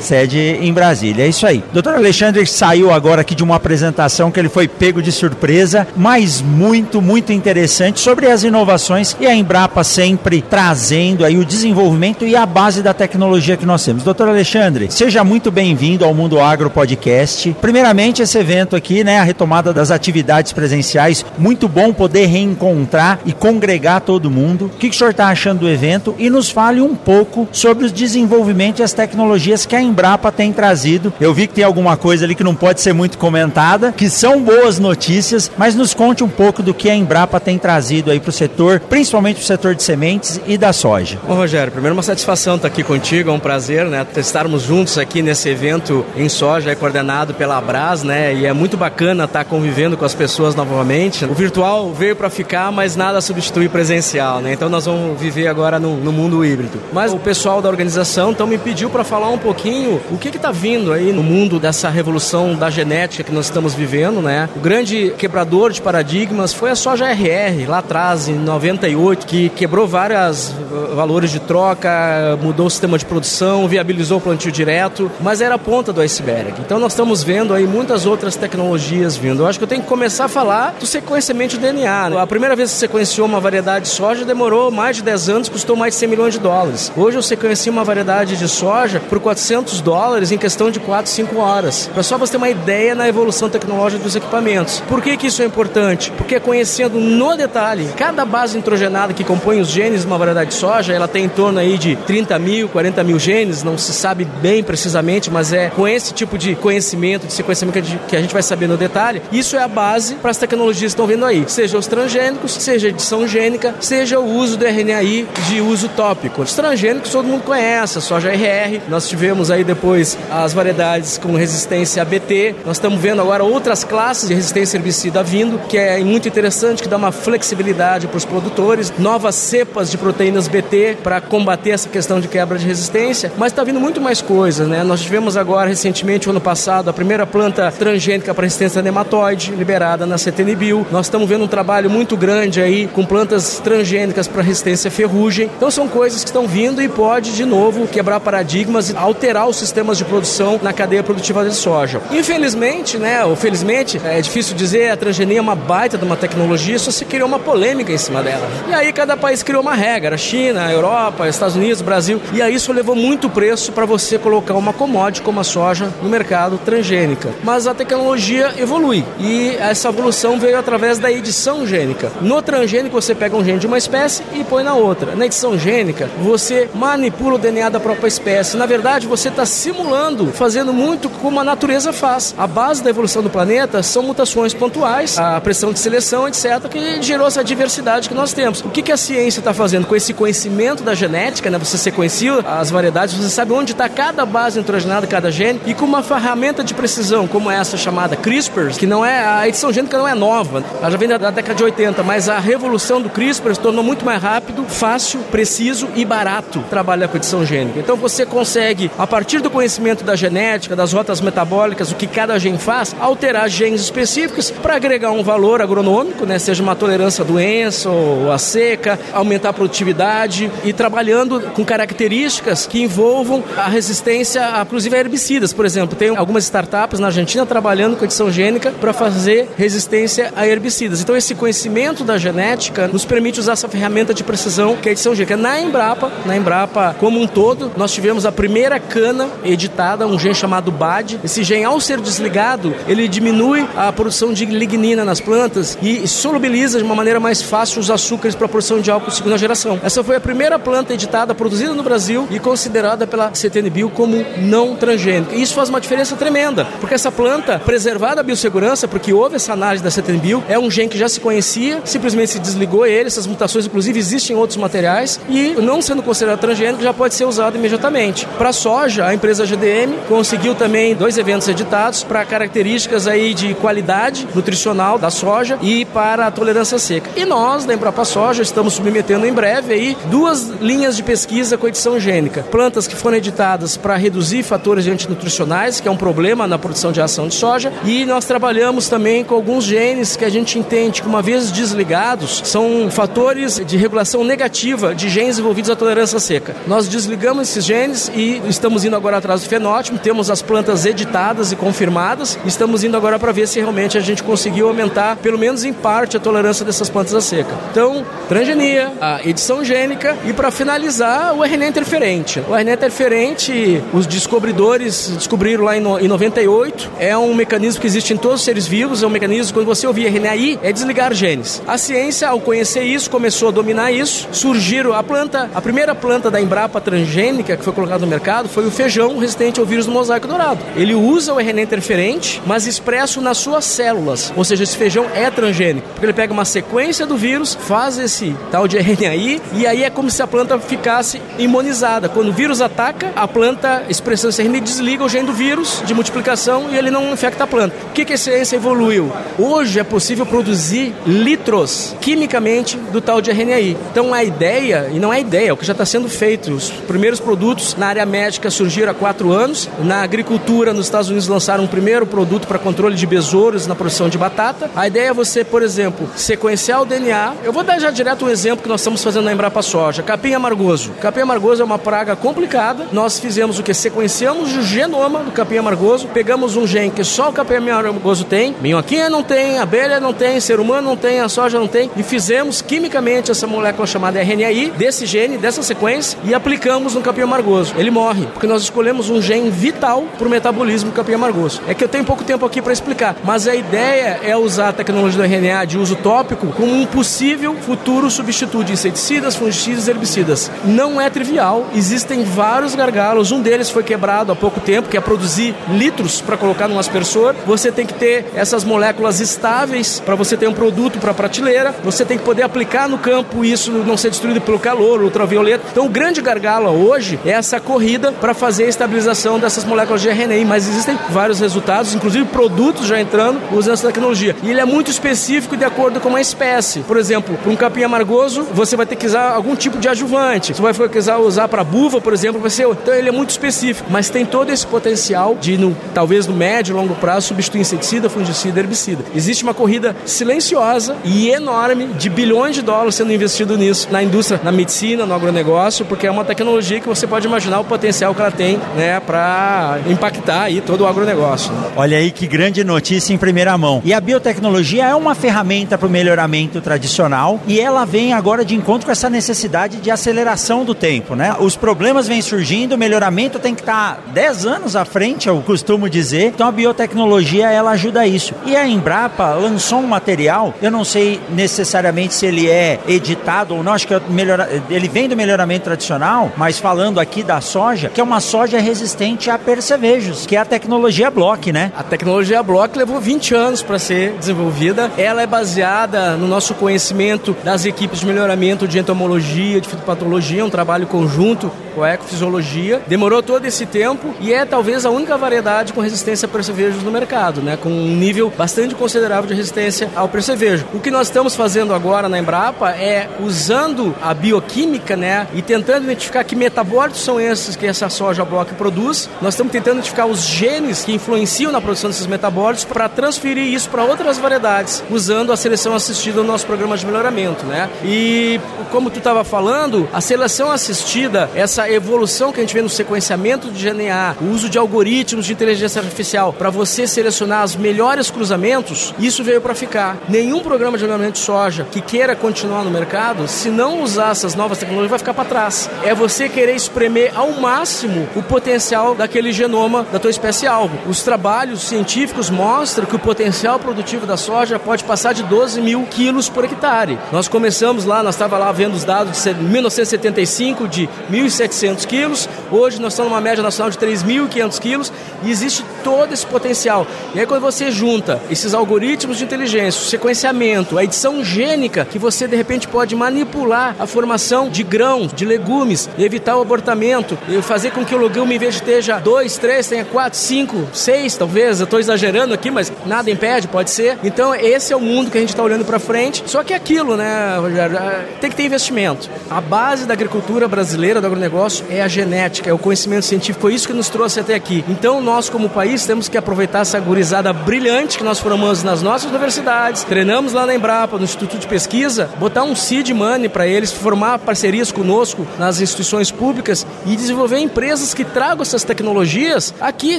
sede em Brasília. É isso aí. Doutor Alexandre saiu agora aqui de uma apresentação que ele foi pego de surpresa, mas muito, muito interessante sobre as inovações e a Embrapa sempre trazendo aí o desenvolvimento e a base da tecnologia que nós temos. Doutor Alexandre, seja muito bem-vindo ao Mundo Agro Podcast. Primeiramente, esse evento aqui, né, a retomada das atividades presenciais, muito bom poder reencontrar e congregar todo mundo. O que, o senhor está achando do evento? E nos fale um pouco sobre os desenvolvimentos e as tecnologias que a Embrapa tem trazido. Eu vi que tem alguma coisa ali que não pode ser muito comentada, que são boas notícias, mas nos conte um pouco do que a Embrapa tem trazido aí para o setor, principalmente para o setor de sementes e da soja. Bom, Rogério, primeiro uma satisfação estar aqui contigo, é um prazer, né, estarmos juntos aqui nesse evento em soja, é coordenado pela Abras, né, e é muito bacana estar convivendo com as pessoas novamente. O virtual veio para ficar, mas nada substitui presencial, né, então nós vamos viver agora no, no mundo híbrido. Mas o pessoal da organização então me pediu para falar um pouquinho pouquinho o que está vindo aí no mundo dessa revolução da genética que nós estamos vivendo, né? O grande quebrador de paradigmas foi a soja RR, lá atrás, em 98, que quebrou vários uh, valores de troca, mudou o sistema de produção, viabilizou o plantio direto, mas era a ponta do iceberg. Então nós estamos vendo aí muitas outras tecnologias vindo. Eu acho que eu tenho que começar a falar do sequenciamento de DNA. Né? A primeira vez que sequenciou uma variedade de soja demorou mais de 10 anos, custou mais de 100 milhões de dólares. Hoje eu sequencio uma variedade de soja por 400 dólares em questão de 4, 5 horas. Para só você ter uma ideia na evolução tecnológica dos equipamentos. Por que, que isso é importante? Porque conhecendo no detalhe cada base nitrogenada que compõe os genes de uma variedade de soja, ela tem em torno aí de 30 mil, 40 mil genes, não se sabe bem precisamente, mas é com esse tipo de conhecimento, de sequenciamento que a gente vai saber no detalhe, isso é a base para as tecnologias que estão vindo aí, seja os transgênicos, seja a edição gênica, seja o uso do RNAi de uso tópico. Os transgênicos todo mundo conhece, a soja RR, nós tivemos aí depois as variedades com resistência a BT, nós estamos vendo agora outras classes de resistência herbicida vindo, que é muito interessante, que dá uma flexibilidade para os produtores, novas cepas de proteínas BT para combater essa questão de quebra de resistência, mas está vindo muito mais coisas, né? Nós tivemos agora recentemente, ano passado, a primeira planta transgênica para resistência a nematóide liberada na CTNBio. Nós estamos vendo um trabalho muito grande aí com plantas transgênicas para resistência à ferrugem. Então são coisas que estão vindo e pode de novo quebrar paradigmas e alterar os sistemas de produção na cadeia produtiva de soja. Infelizmente, né, ou felizmente, é difícil dizer, a transgenia é uma baita de uma tecnologia, só se criou uma polêmica em cima dela. E aí cada país criou uma regra, China, Europa, Estados Unidos, Brasil, e aí isso levou muito preço para você colocar uma commodity como a soja no mercado transgênica. Mas a tecnologia evolui e essa evolução veio através da edição gênica. No transgênico você pega um gene de uma espécie e põe na outra. Na edição gênica você manipula o DNA da própria espécie. Na verdade você está simulando, fazendo muito como a natureza faz. A base da evolução do planeta são mutações pontuais, a pressão de seleção, etc., que gerou essa diversidade que nós temos. O que, que a ciência está fazendo com esse conhecimento da genética, né? Você sequencia as variedades, você sabe onde está cada base nitrogenada, cada gene, e com uma ferramenta de precisão como essa chamada CRISPR, que não é a edição gênica não é nova, ela já vem da, da década de 80, mas a revolução do CRISPR se tornou muito mais rápido, fácil, preciso e barato trabalhar com edição gênica. Então você consegue, a partir do conhecimento da genética, das rotas metabólicas, o que cada gene faz, alterar genes específicos para agregar um valor agronômico, né, seja uma tolerância à doença ou à seca, aumentar a produtividade e trabalhando com características que envolvam a resistência, inclusive a herbicidas. Por exemplo, tem algumas startups na Argentina trabalhando com edição gênica para fazer resistência a herbicidas. Então, esse conhecimento da genética nos permite usar essa ferramenta de precisão que é a edição gênica. Na Embrapa, na Embrapa como um todo, nós tivemos a primeira cana editada, um gene chamado BAD. Esse gene, ao ser desligado, ele diminui a produção de lignina nas plantas e solubiliza de uma maneira mais fácil os açúcares para a produção de álcool de segunda geração. Essa foi a primeira planta editada, produzida no Brasil e considerada pela CTNBio como não transgênica. E isso faz uma diferença tremenda, porque essa planta, preservada a biossegurança, porque houve essa análise da CTNBio, é um gene que já se conhecia, simplesmente se desligou ele, essas mutações inclusive existem em outros materiais e não sendo considerado transgênico já pode ser usado imediatamente. Para soja, a empresa GDM conseguiu também dois eventos editados para características aí de qualidade nutricional da soja e para a tolerância seca. E nós, da Embrapa Soja, estamos submetendo em breve aí duas linhas de pesquisa com edição gênica. Plantas que foram editadas para reduzir fatores antinutricionais, que é um problema na produção de ação de soja, e nós trabalhamos também com alguns genes que a gente entende que, uma vez desligados, são fatores de regulação negativa de genes envolvidos à tolerância seca. Nós desligamos esses genes e estamos indo agora atrás do fenótipo, temos as plantas editadas e confirmadas, estamos indo agora para ver se realmente a gente conseguiu aumentar, pelo menos em parte, a tolerância dessas plantas à seca. Então, transgenia, a edição gênica e, para finalizar, o RNA interferente. O RNA interferente, os descobridores descobriram lá em 98, é um mecanismo que existe em todos os seres vivos, é um mecanismo, quando você ouvir RNAi, é desligar genes. A ciência, ao conhecer isso, começou a dominar isso, surgiram a planta, a primeira planta da Embrapa transgênica que foi colocada no mercado foi o feijão resistente ao vírus do mosaico dourado. Ele usa o RNA interferente, mas expresso nas suas células, ou seja, esse feijão é transgênico, porque ele pega uma sequência do vírus, faz esse tal de RNAi, e aí é como se a planta ficasse imunizada. Quando o vírus ataca, a planta, expressando esse RNA, desliga o gene do vírus de multiplicação e ele não infecta a planta. O que, que a ciência evoluiu? Hoje é possível produzir litros quimicamente do tal de RNAi. Então a ideia, e não é ideia, é o que já está sendo feito, os primeiros produtos na área médica surgiram giro há quatro anos. Na agricultura, nos Estados Unidos lançaram um primeiro produto para controle de besouros na produção de batata. A ideia é você, por exemplo, sequenciar o DNA. Eu vou dar já direto um exemplo que nós estamos fazendo na Embrapa Soja. Capim amargoso. Capim amargoso é uma praga complicada. Nós fizemos o que? Sequenciamos o genoma do capim amargoso, pegamos um gene que só o capim amargoso tem, minhoquinha não tem, abelha não tem, ser humano não tem, a soja não tem, e fizemos quimicamente essa molécula chamada RNAi desse gene, dessa sequência, e aplicamos no capim amargoso. Ele morre, porque nós escolhemos um gene vital para o metabolismo do capim amargoso. É que eu tenho pouco tempo aqui para explicar, mas a ideia é usar a tecnologia do RNA de uso tópico como um possível futuro substituto de inseticidas, fungicidas e herbicidas. Não é trivial, existem vários gargalos, um deles foi quebrado há pouco tempo, que é produzir litros para colocar num aspersor. Você tem que ter essas moléculas estáveis para você ter um produto para prateleira. Você tem que poder aplicar no campo isso não ser destruído pelo calor, ultravioleta. Então, o grande gargalo hoje é essa corrida para fazer a estabilização dessas moléculas de RNA, mas existem vários resultados, inclusive produtos já entrando usando essa tecnologia. E ele é muito específico de acordo com uma espécie. Por exemplo, para um capim amargoso, você vai ter que usar algum tipo de adjuvante. Você vai precisar usar para buva, por exemplo, vai ser. Então, ele é muito específico, mas tem todo esse potencial de, no, talvez no médio e longo prazo, substituir inseticida, fungicida, herbicida. Existe uma corrida silenciosa e enorme de bilhões de dólares sendo investido nisso, na indústria, na medicina, no agronegócio, porque é uma tecnologia que você pode imaginar o potencial que ela tem, né, para impactar aí todo o agronegócio. Né? Olha aí que grande notícia em primeira mão. E a biotecnologia é uma ferramenta para o melhoramento tradicional e ela vem agora de encontro com essa necessidade de aceleração do tempo, né? Os problemas vêm surgindo, o melhoramento tem que estar tá 10 anos à frente, eu costumo dizer. Então a biotecnologia ela ajuda isso. E a Embrapa lançou um material, eu não sei necessariamente se ele é editado ou não, acho que é melhora, ele vem do melhoramento tradicional, mas falando aqui da soja, que é uma soja resistente a percevejos, que é a tecnologia Block, né? A tecnologia Block levou 20 anos para ser desenvolvida. Ela é baseada no nosso conhecimento das equipes de melhoramento de entomologia, de fitopatologia, um trabalho conjunto com a ecofisiologia. Demorou todo esse tempo e é talvez a única variedade com resistência a percevejos no mercado, né? com um nível bastante considerável de resistência ao percevejo. O que nós estamos fazendo agora na Embrapa é usando a bioquímica né? e tentando identificar que metabólitos são esses que essa soja bloco produz. Nós estamos tentando identificar os genes que influenciam na produção desses metabólitos para transferir isso para outras variedades, usando a seleção assistida no nosso programa de melhoramento. Né? E como tu estava falando, a seleção assistida, essa evolução que a gente vê no sequenciamento de DNA, o uso de algoritmos de inteligência artificial para você selecionar os melhores cruzamentos, isso veio para ficar. Nenhum programa de melhoramento de soja que queira continuar no mercado, se não usar essas novas tecnologias, vai ficar para trás. É você querer espremer ao máximo o potencial daquele genoma da tua espécie alvo. Os trabalhos científicos mostram que o potencial produtivo da soja pode passar de 12 mil quilos por hectare. Nós começamos lá, nós estava lá vendo os dados de 1975 de 1.700 quilos, hoje nós estamos numa média nacional de 3.500 quilos e existe todo esse potencial. E aí quando você junta esses algoritmos de inteligência, o sequenciamento, a edição gênica, que você de repente pode manipular a formação de grãos, de legumes, evitar o abortamento, fazer com que o legume, em vez de esteja 2, 3, tenha 4, 5, 6, talvez, eu estou exagerando aqui, mas nada impede, pode ser. Então esse é o mundo que a gente está olhando para frente. Só que é aquilo, né, Rogério? É, tem que ter investimento. A base da agricultura brasileira, do agronegócio, é a genética, é o conhecimento científico, foi isso que nos trouxe até aqui. Então nós, como país, temos que aproveitar essa gurizada brilhante que nós formamos nas nossas universidades, treinamos lá na Embrapa, no Instituto de Pesquisa, botar um seed money para eles, formar parcerias conosco nas instituições públicas e desenvolver empresas que tragam essas tecnologias aqui,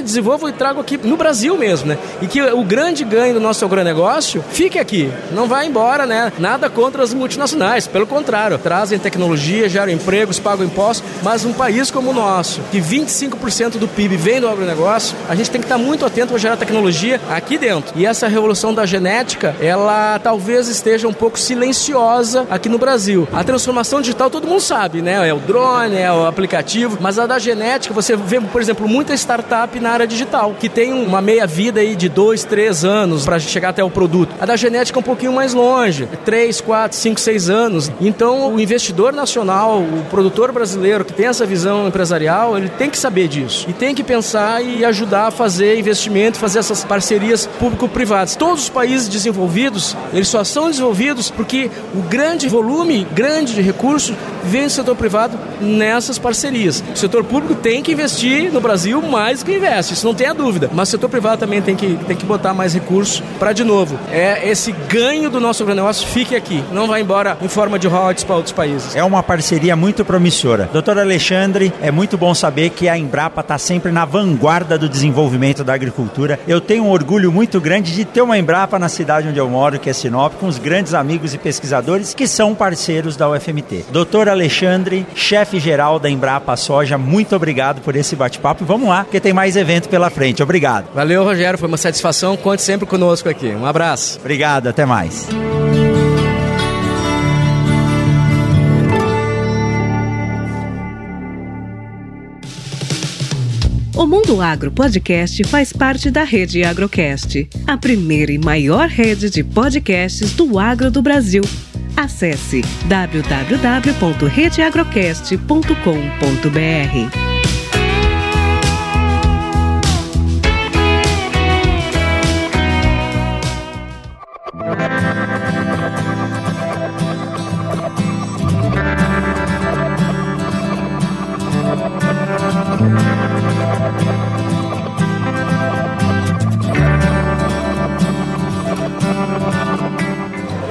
desenvolvam e tragam aqui no Brasil mesmo, né? E que o grande ganho do nosso agronegócio fique aqui, não vai embora, né? Nada contra as multinacionais, pelo contrário, trazem tecnologia, geram empregos, pagam impostos, mas um país como o nosso, que 25% do PIB vem do agronegócio, a gente tem que estar muito atento para gerar tecnologia aqui dentro. E essa revolução da genética, ela talvez esteja um pouco silenciosa aqui no Brasil. A transformação digital todo mundo sabe, né? É o drone, é o aplicativo, mas a da genética, você vê, por exemplo, muita startup na área digital, que tem uma meia-vida aí de dois, três anos para chegar até o produto. A da genética é um pouquinho mais longe, três, quatro, cinco, seis anos. Então, o investidor nacional, o produtor brasileiro que tem essa visão empresarial, ele tem que saber disso e tem que pensar e ajudar a fazer investimento, fazer essas parcerias público-privadas. Todos os países desenvolvidos, eles só são desenvolvidos porque o grande volume, grande de recursos vem do setor privado nessas parcerias. O setor público tem que investir no Brasil mais do que investe, isso não tem a dúvida. Mas o setor privado também tem que, tem que botar mais recursos para, de novo, é esse ganho do nosso agronegócio fique aqui, não vai embora em forma de royalties para outros países. É uma parceria muito promissora. Doutor Alexandre, é muito bom saber que a Embrapa está sempre na vanguarda do desenvolvimento da agricultura. Eu tenho um orgulho muito grande de ter uma Embrapa na cidade onde eu moro, que é Sinop, com os grandes amigos e pesquisadores que são parceiros da UFMT. Doutor Alexandre, chefe geral da Embrapa Soja, muito obrigado por esse bate-papo. Vamos lá, porque tem mais evento pela frente. Obrigado. Valeu, Rogério. Foi uma satisfação. Conte sempre conosco aqui. Um abraço. Obrigado, até mais. O Mundo Agro Podcast faz parte da rede Agrocast, a primeira e maior rede de podcasts do agro do Brasil. Acesse www.redeagrocast.com.br.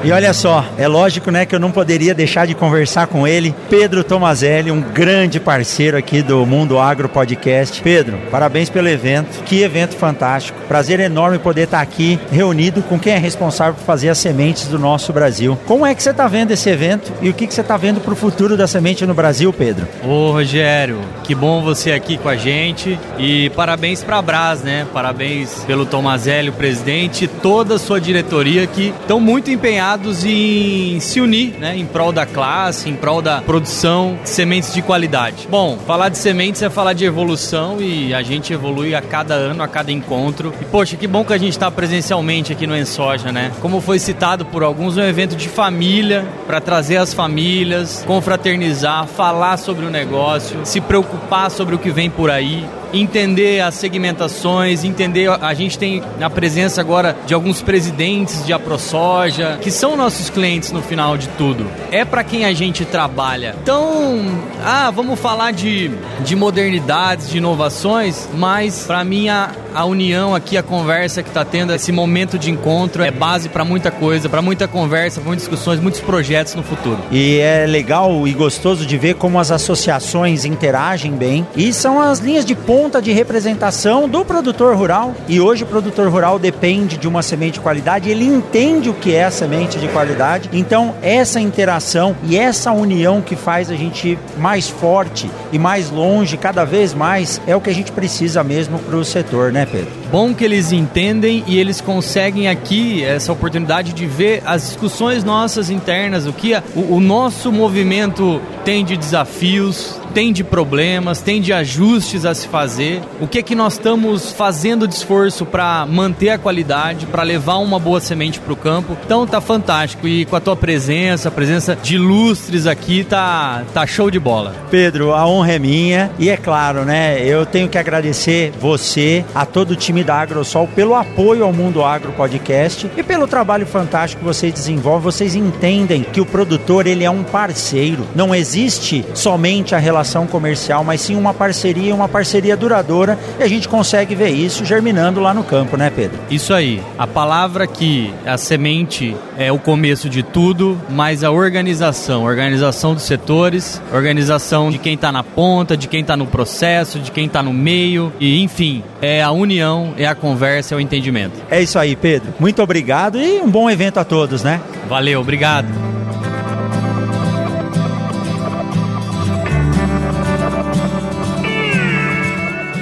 E olha só, é lógico, né, que eu não poderia deixar de conversar com ele, Pedro Tomazelli, um grande parceiro aqui do Mundo Agro Podcast. Pedro, parabéns pelo evento. Que evento fantástico. Prazer enorme poder estar aqui reunido com quem é responsável por fazer as sementes do nosso Brasil. Como é que você está vendo esse evento e o que, que você está vendo para o futuro da semente no Brasil, Pedro? Ô, Rogério, que bom você aqui com a gente e parabéns para a Brás, né? Parabéns pelo Tomazelli, o presidente, e toda a sua diretoria que estão muito empenhados em se unir, né, em prol da classe, em prol da produção de sementes de qualidade. Bom, falar de sementes é falar de evolução e a gente evolui a cada ano, a cada encontro. E poxa, que bom que a gente está presencialmente aqui no Ensoja, né? Como foi citado por alguns, um evento de família para trazer as famílias, confraternizar, falar sobre o negócio, se preocupar sobre o que vem por aí entender as segmentações, entender. A gente tem a presença agora de alguns presidentes de AproSoja, que são nossos clientes no final de tudo. É para quem a gente trabalha. Então, ah, vamos falar de, de modernidades, de inovações, mas para mim a, a união aqui, a conversa que está tendo, esse momento de encontro é base para muita coisa, para muita conversa, para muitas discussões, muitos projetos no futuro. E é legal e gostoso de ver como as associações interagem bem e são as linhas de ponto ponta de representação do produtor rural. E hoje o produtor rural depende de uma semente de qualidade, ele entende o que é semente de qualidade. Então, essa interação e essa união que faz a gente mais forte e mais longe, cada vez mais, é o que a gente precisa mesmo para o setor, né, Pedro? Bom que eles entendem e eles conseguem aqui essa oportunidade de ver as discussões nossas internas, o que a, o, o nosso movimento tem de desafios, tem de problemas, tem de ajustes a se fazer, o que é que nós estamos fazendo de esforço para manter a qualidade, para levar uma boa semente para o campo. Então tá fantástico e com a tua presença, a presença de ilustres aqui, tá, tá show de bola. Pedro, a honra é minha e é claro, né, eu tenho que agradecer você, a todo o time da AgroSol pelo apoio ao Mundo Agro Podcast e pelo trabalho fantástico que vocês desenvolvem. Vocês entendem que o produtor ele é um parceiro, não existe somente a relação relação comercial, mas sim uma parceria, uma parceria duradoura, e a gente consegue ver isso germinando lá no campo, né, Pedro? Isso aí. A palavra que a semente é o começo de tudo, mas a organização, organização dos setores, organização de quem está na ponta, de quem está no processo, de quem está no meio, e enfim, é a união, é a conversa, é o entendimento. É isso aí, Pedro. Muito obrigado e um bom evento a todos, né? Valeu, obrigado.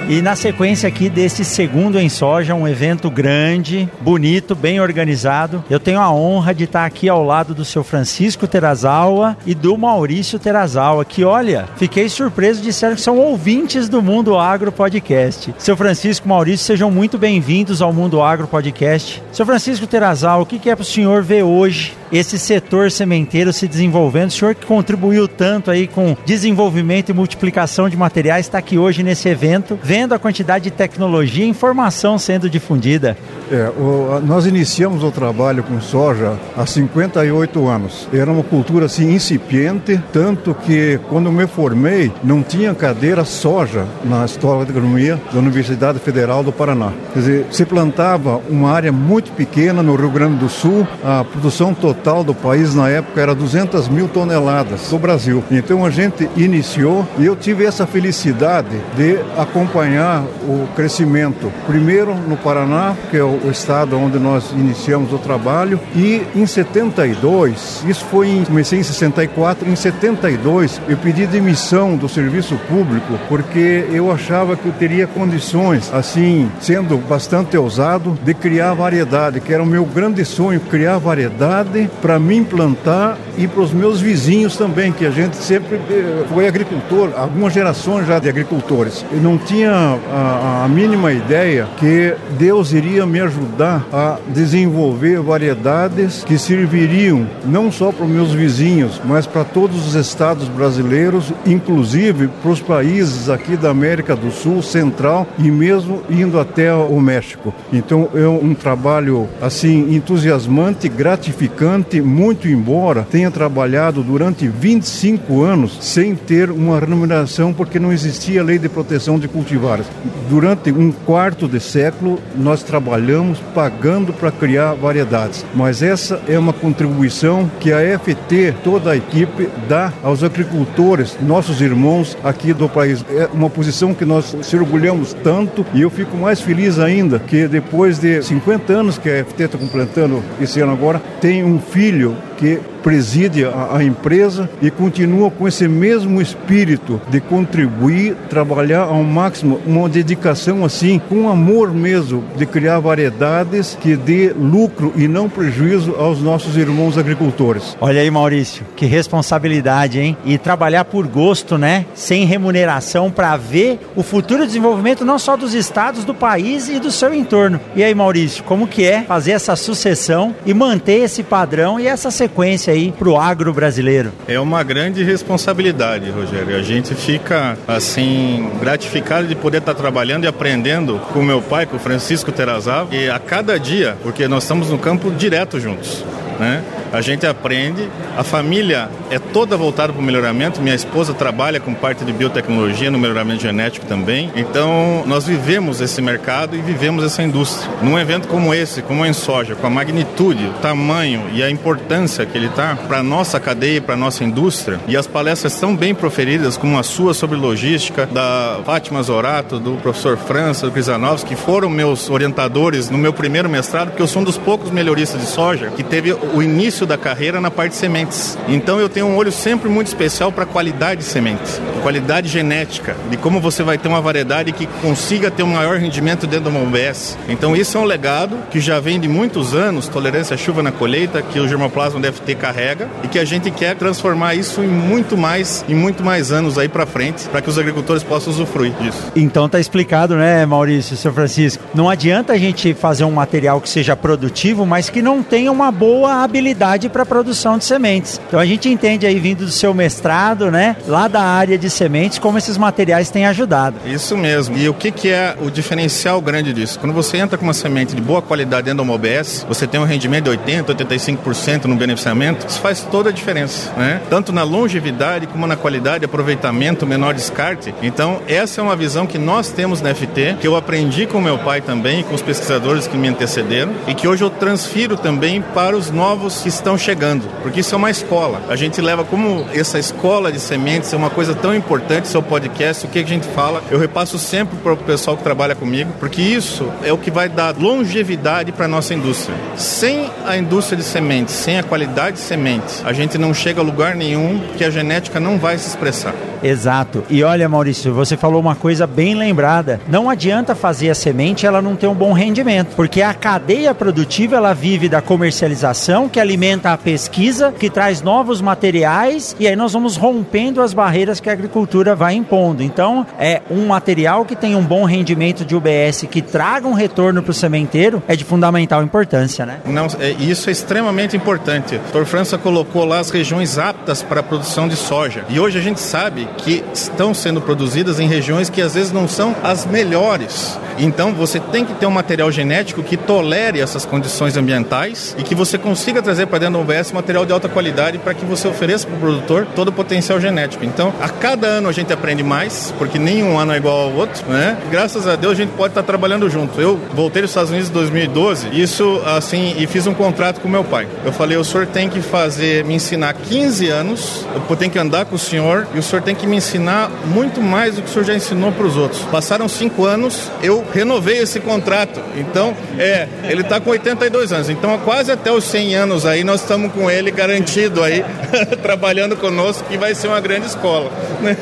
E na sequência aqui desse segundo em soja, um evento grande, bonito, bem organizado, eu tenho a honra de estar aqui ao lado do seu Francisco Terazawa e do Maurício Terazawa, que olha, fiquei surpreso, disseram que são ouvintes do Mundo Agro Podcast. Seu Francisco Maurício, sejam muito bem-vindos ao Mundo Agro Podcast. Seu Francisco Terazawa, o que é para o senhor ver hoje esse setor sementeiro se desenvolvendo. O senhor que contribuiu tanto aí com desenvolvimento e multiplicação de materiais está aqui hoje nesse evento, vendo a quantidade de tecnologia e informação sendo difundida. É, o, nós iniciamos o trabalho com soja há 58 anos. Era uma cultura assim incipiente, tanto que quando me formei não tinha cadeira soja na Escola de Agronomia da Universidade Federal do Paraná. Quer dizer, se plantava uma área muito pequena no Rio Grande do Sul, a produção total do país na época era 200 mil toneladas do Brasil. Então a gente iniciou e eu tive essa felicidade de acompanhar o crescimento, primeiro no Paraná, que é o estado onde nós iniciamos o trabalho e em 72, isso foi em, comecei em 64, em 72 eu pedi demissão do serviço público porque eu achava que eu teria condições, assim, sendo bastante ousado, de criar variedade, que era o meu grande sonho, criar variedade para me implantar e para os meus vizinhos também, que a gente sempre eh, foi agricultor, algumas gerações já de agricultores. Eu não tinha a, a mínima ideia que Deus iria me ajudar a desenvolver variedades que serviriam não só para os meus vizinhos, mas para todos os estados brasileiros, inclusive para os países aqui da América do Sul, Central e mesmo indo até o México. Então é um trabalho assim entusiasmante, gratificante, muito embora tenha trabalhado durante 25 anos sem ter uma remuneração porque não existia lei de proteção de cultivares. Durante um quarto de século nós trabalhamos pagando para criar variedades. Mas essa é uma contribuição que a FT, toda a equipe, dá aos agricultores, nossos irmãos aqui do país. É uma posição que nós se orgulhamos tanto e eu fico mais feliz ainda que depois de 50 anos que a FT está completando esse ano agora, tem um filho que preside a, empresa e continua com esse mesmo espírito de contribuir, trabalhar ao máximo, uma dedicação assim, com amor mesmo, de criar variedades que dê lucro e não prejuízo aos nossos irmãos agricultores. Olha aí, Maurício, que responsabilidade, hein? E trabalhar por gosto, né? Sem remuneração para ver o futuro desenvolvimento não só dos estados, do país e do seu entorno. E aí, Maurício, como que é fazer essa sucessão e manter esse padrão e essa sequência aí para o agro brasileiro? É uma grande responsabilidade, Rogério. A gente fica assim gratificado de poder estar trabalhando e aprendendo com meu pai, com o Francisco Terazava, e a cada dia, porque nós estamos no campo direto juntos. Né? A gente aprende, a família é toda voltada para o melhoramento. Minha esposa trabalha com parte de biotecnologia no melhoramento genético também. Então, nós vivemos esse mercado e vivemos essa indústria. Num evento como esse, como em soja, com a magnitude, o tamanho e a importância que ele está para a nossa cadeia, para a nossa indústria, e as palestras são bem proferidas, como a sua sobre logística, da Fátima Zorato, do professor França, do Krizanovski, que foram meus orientadores no meu primeiro mestrado, porque eu sou um dos poucos melhoristas de soja que teve o início da carreira na parte de sementes. Então eu tenho um olho sempre muito especial para qualidade de sementes, qualidade genética, de como você vai ter uma variedade que consiga ter um maior rendimento dentro de uma UBS. Então isso é um legado que já vem de muitos anos, tolerância à chuva na colheita, que o germoplasma deve ter carrega e que a gente quer transformar isso em muito mais, em muito mais anos aí para frente, para que os agricultores possam usufruir disso. Então tá explicado, né, Maurício, seu Francisco? Não adianta a gente fazer um material que seja produtivo, mas que não tenha uma boa habilidade para produção de sementes. Então a gente entende aí, vindo do seu mestrado, né, lá da área de sementes, como esses materiais têm ajudado. Isso mesmo. E o que, que é o diferencial grande disso? Quando você entra com uma semente de boa qualidade dentro do OBS, você tem um rendimento de 80%, 85% no beneficiamento, isso faz toda a diferença, né? Tanto na longevidade como na qualidade, aproveitamento, menor descarte. Então, essa é uma visão que nós temos na FT, que eu aprendi com meu pai também, com os pesquisadores que me antecederam, e que hoje eu transfiro também para os novos novos que estão chegando, porque isso é uma escola. A gente leva como essa escola de sementes é uma coisa tão importante, seu podcast, o que a gente fala, eu repasso sempre para o pessoal que trabalha comigo, porque isso é o que vai dar longevidade para a nossa indústria. Sem a indústria de sementes, sem a qualidade de sementes, a gente não chega a lugar nenhum que a genética não vai se expressar. Exato. E olha, Maurício, você falou uma coisa bem lembrada. Não adianta fazer a semente ela não ter um bom rendimento, porque a cadeia produtiva ela vive da comercialização, que alimenta a pesquisa, que traz novos materiais e aí nós vamos rompendo as barreiras que a agricultura vai impondo. Então, é um material que tem um bom rendimento de UBS, que traga um retorno para o sementeiro, é de fundamental importância, né? Não, é, isso é extremamente importante. O Dr. França colocou lá as regiões aptas para a produção de soja. E hoje a gente sabe que estão sendo produzidas em regiões que às vezes não são as melhores. Então você tem que ter um material genético que tolere essas condições ambientais e que você consiga trazer para dentro do UBS material de alta qualidade para que você ofereça para o produtor todo o potencial genético. Então, a cada ano a gente aprende mais, porque nenhum ano é igual ao outro, né? Graças a Deus a gente pode estar trabalhando junto. Eu voltei dos Estados Unidos em 2012, isso assim, e fiz um contrato com meu pai. Eu falei, o senhor tem que fazer, me ensinar 15 anos, eu tenho que andar com o senhor e o senhor tem que me ensinar muito mais do que o senhor já ensinou para os outros. Passaram cinco anos, eu renovei esse contrato. Então, é, ele está com 82 anos. Então, quase até os 100 anos aí, nós estamos com ele garantido aí, <laughs> trabalhando conosco, que vai ser uma grande escola. Né?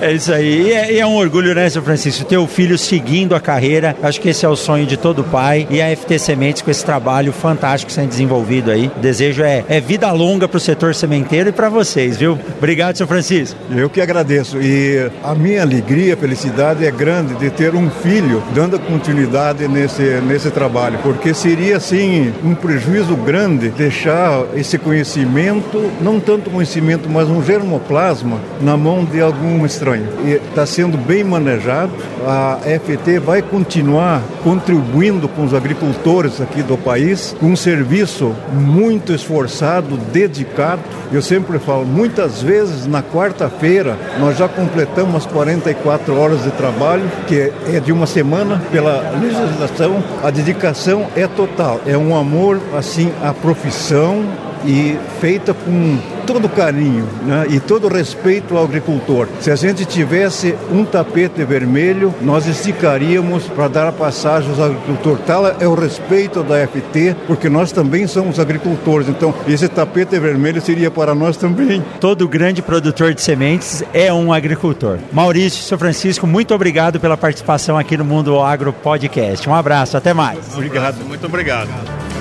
É isso aí. E é, e é, um orgulho, né, seu Francisco? Ter o filho seguindo a carreira. Acho que esse é o sonho de todo pai. E a FT Sementes com esse trabalho fantástico sendo desenvolvido aí. O desejo é, é vida longa para o setor sementeiro e para vocês, viu? Obrigado, seu Francisco. Eu que agradeço. E a minha alegria, felicidade é grande de ter um filho dando continuidade nesse, nesse trabalho. Porque seria, assim, um prejuízo grande deixar esse conhecimento, não tanto conhecimento, mas um germoplasma na mão de algum estranho. E está sendo bem manejado. A FT vai continuar contribuindo com os agricultores aqui do país, com um serviço muito esforçado, dedicado. Eu sempre falo, muitas vezes na quarta-feira nós já completamos 44 horas de trabalho, que é de uma semana pela legislação. A dedicação é total, é um amor assim à profissão e feita com todo carinho né, e todo respeito ao agricultor. Se a gente tivesse um tapete vermelho, nós esticaríamos para dar a passagem aos agricultores. Tal é o respeito da FT, porque nós também somos agricultores. Então, esse tapete vermelho seria para nós também. Todo grande produtor de sementes é um agricultor. Maurício, seu Francisco, muito obrigado pela participação aqui no Mundo Agro Podcast. Um abraço, até mais. Obrigado, muito obrigado.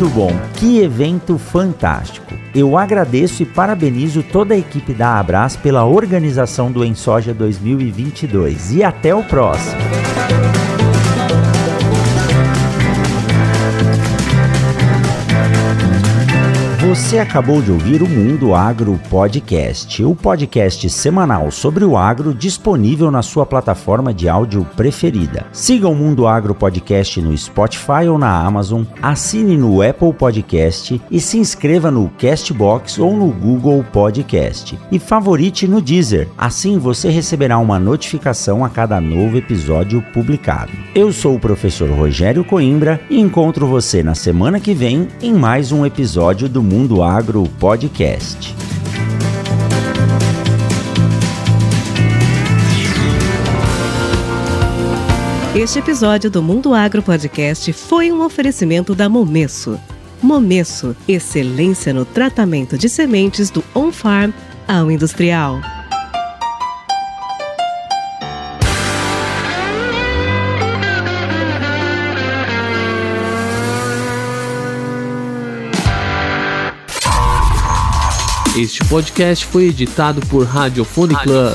Muito bom, que evento fantástico. Eu agradeço e parabenizo toda a equipe da Abras pela organização do Ensoja 2022 e até o próximo. Você acabou de ouvir o Mundo Agro Podcast, o podcast semanal sobre o agro disponível na sua plataforma de áudio preferida. Siga o Mundo Agro Podcast no Spotify ou na Amazon, assine no Apple Podcast e se inscreva no Castbox ou no Google Podcast. E favorite no Deezer, assim você receberá uma notificação a cada novo episódio publicado. Eu sou o professor Rogério Coimbra e encontro você na semana que vem em mais um episódio do Mundo Mundo Agro Podcast. Este episódio do Mundo Agro Podcast foi um oferecimento da Momesso. Momesso, excelência no tratamento de sementes do on-farm ao industrial. Este podcast foi editado por Radiofone Club.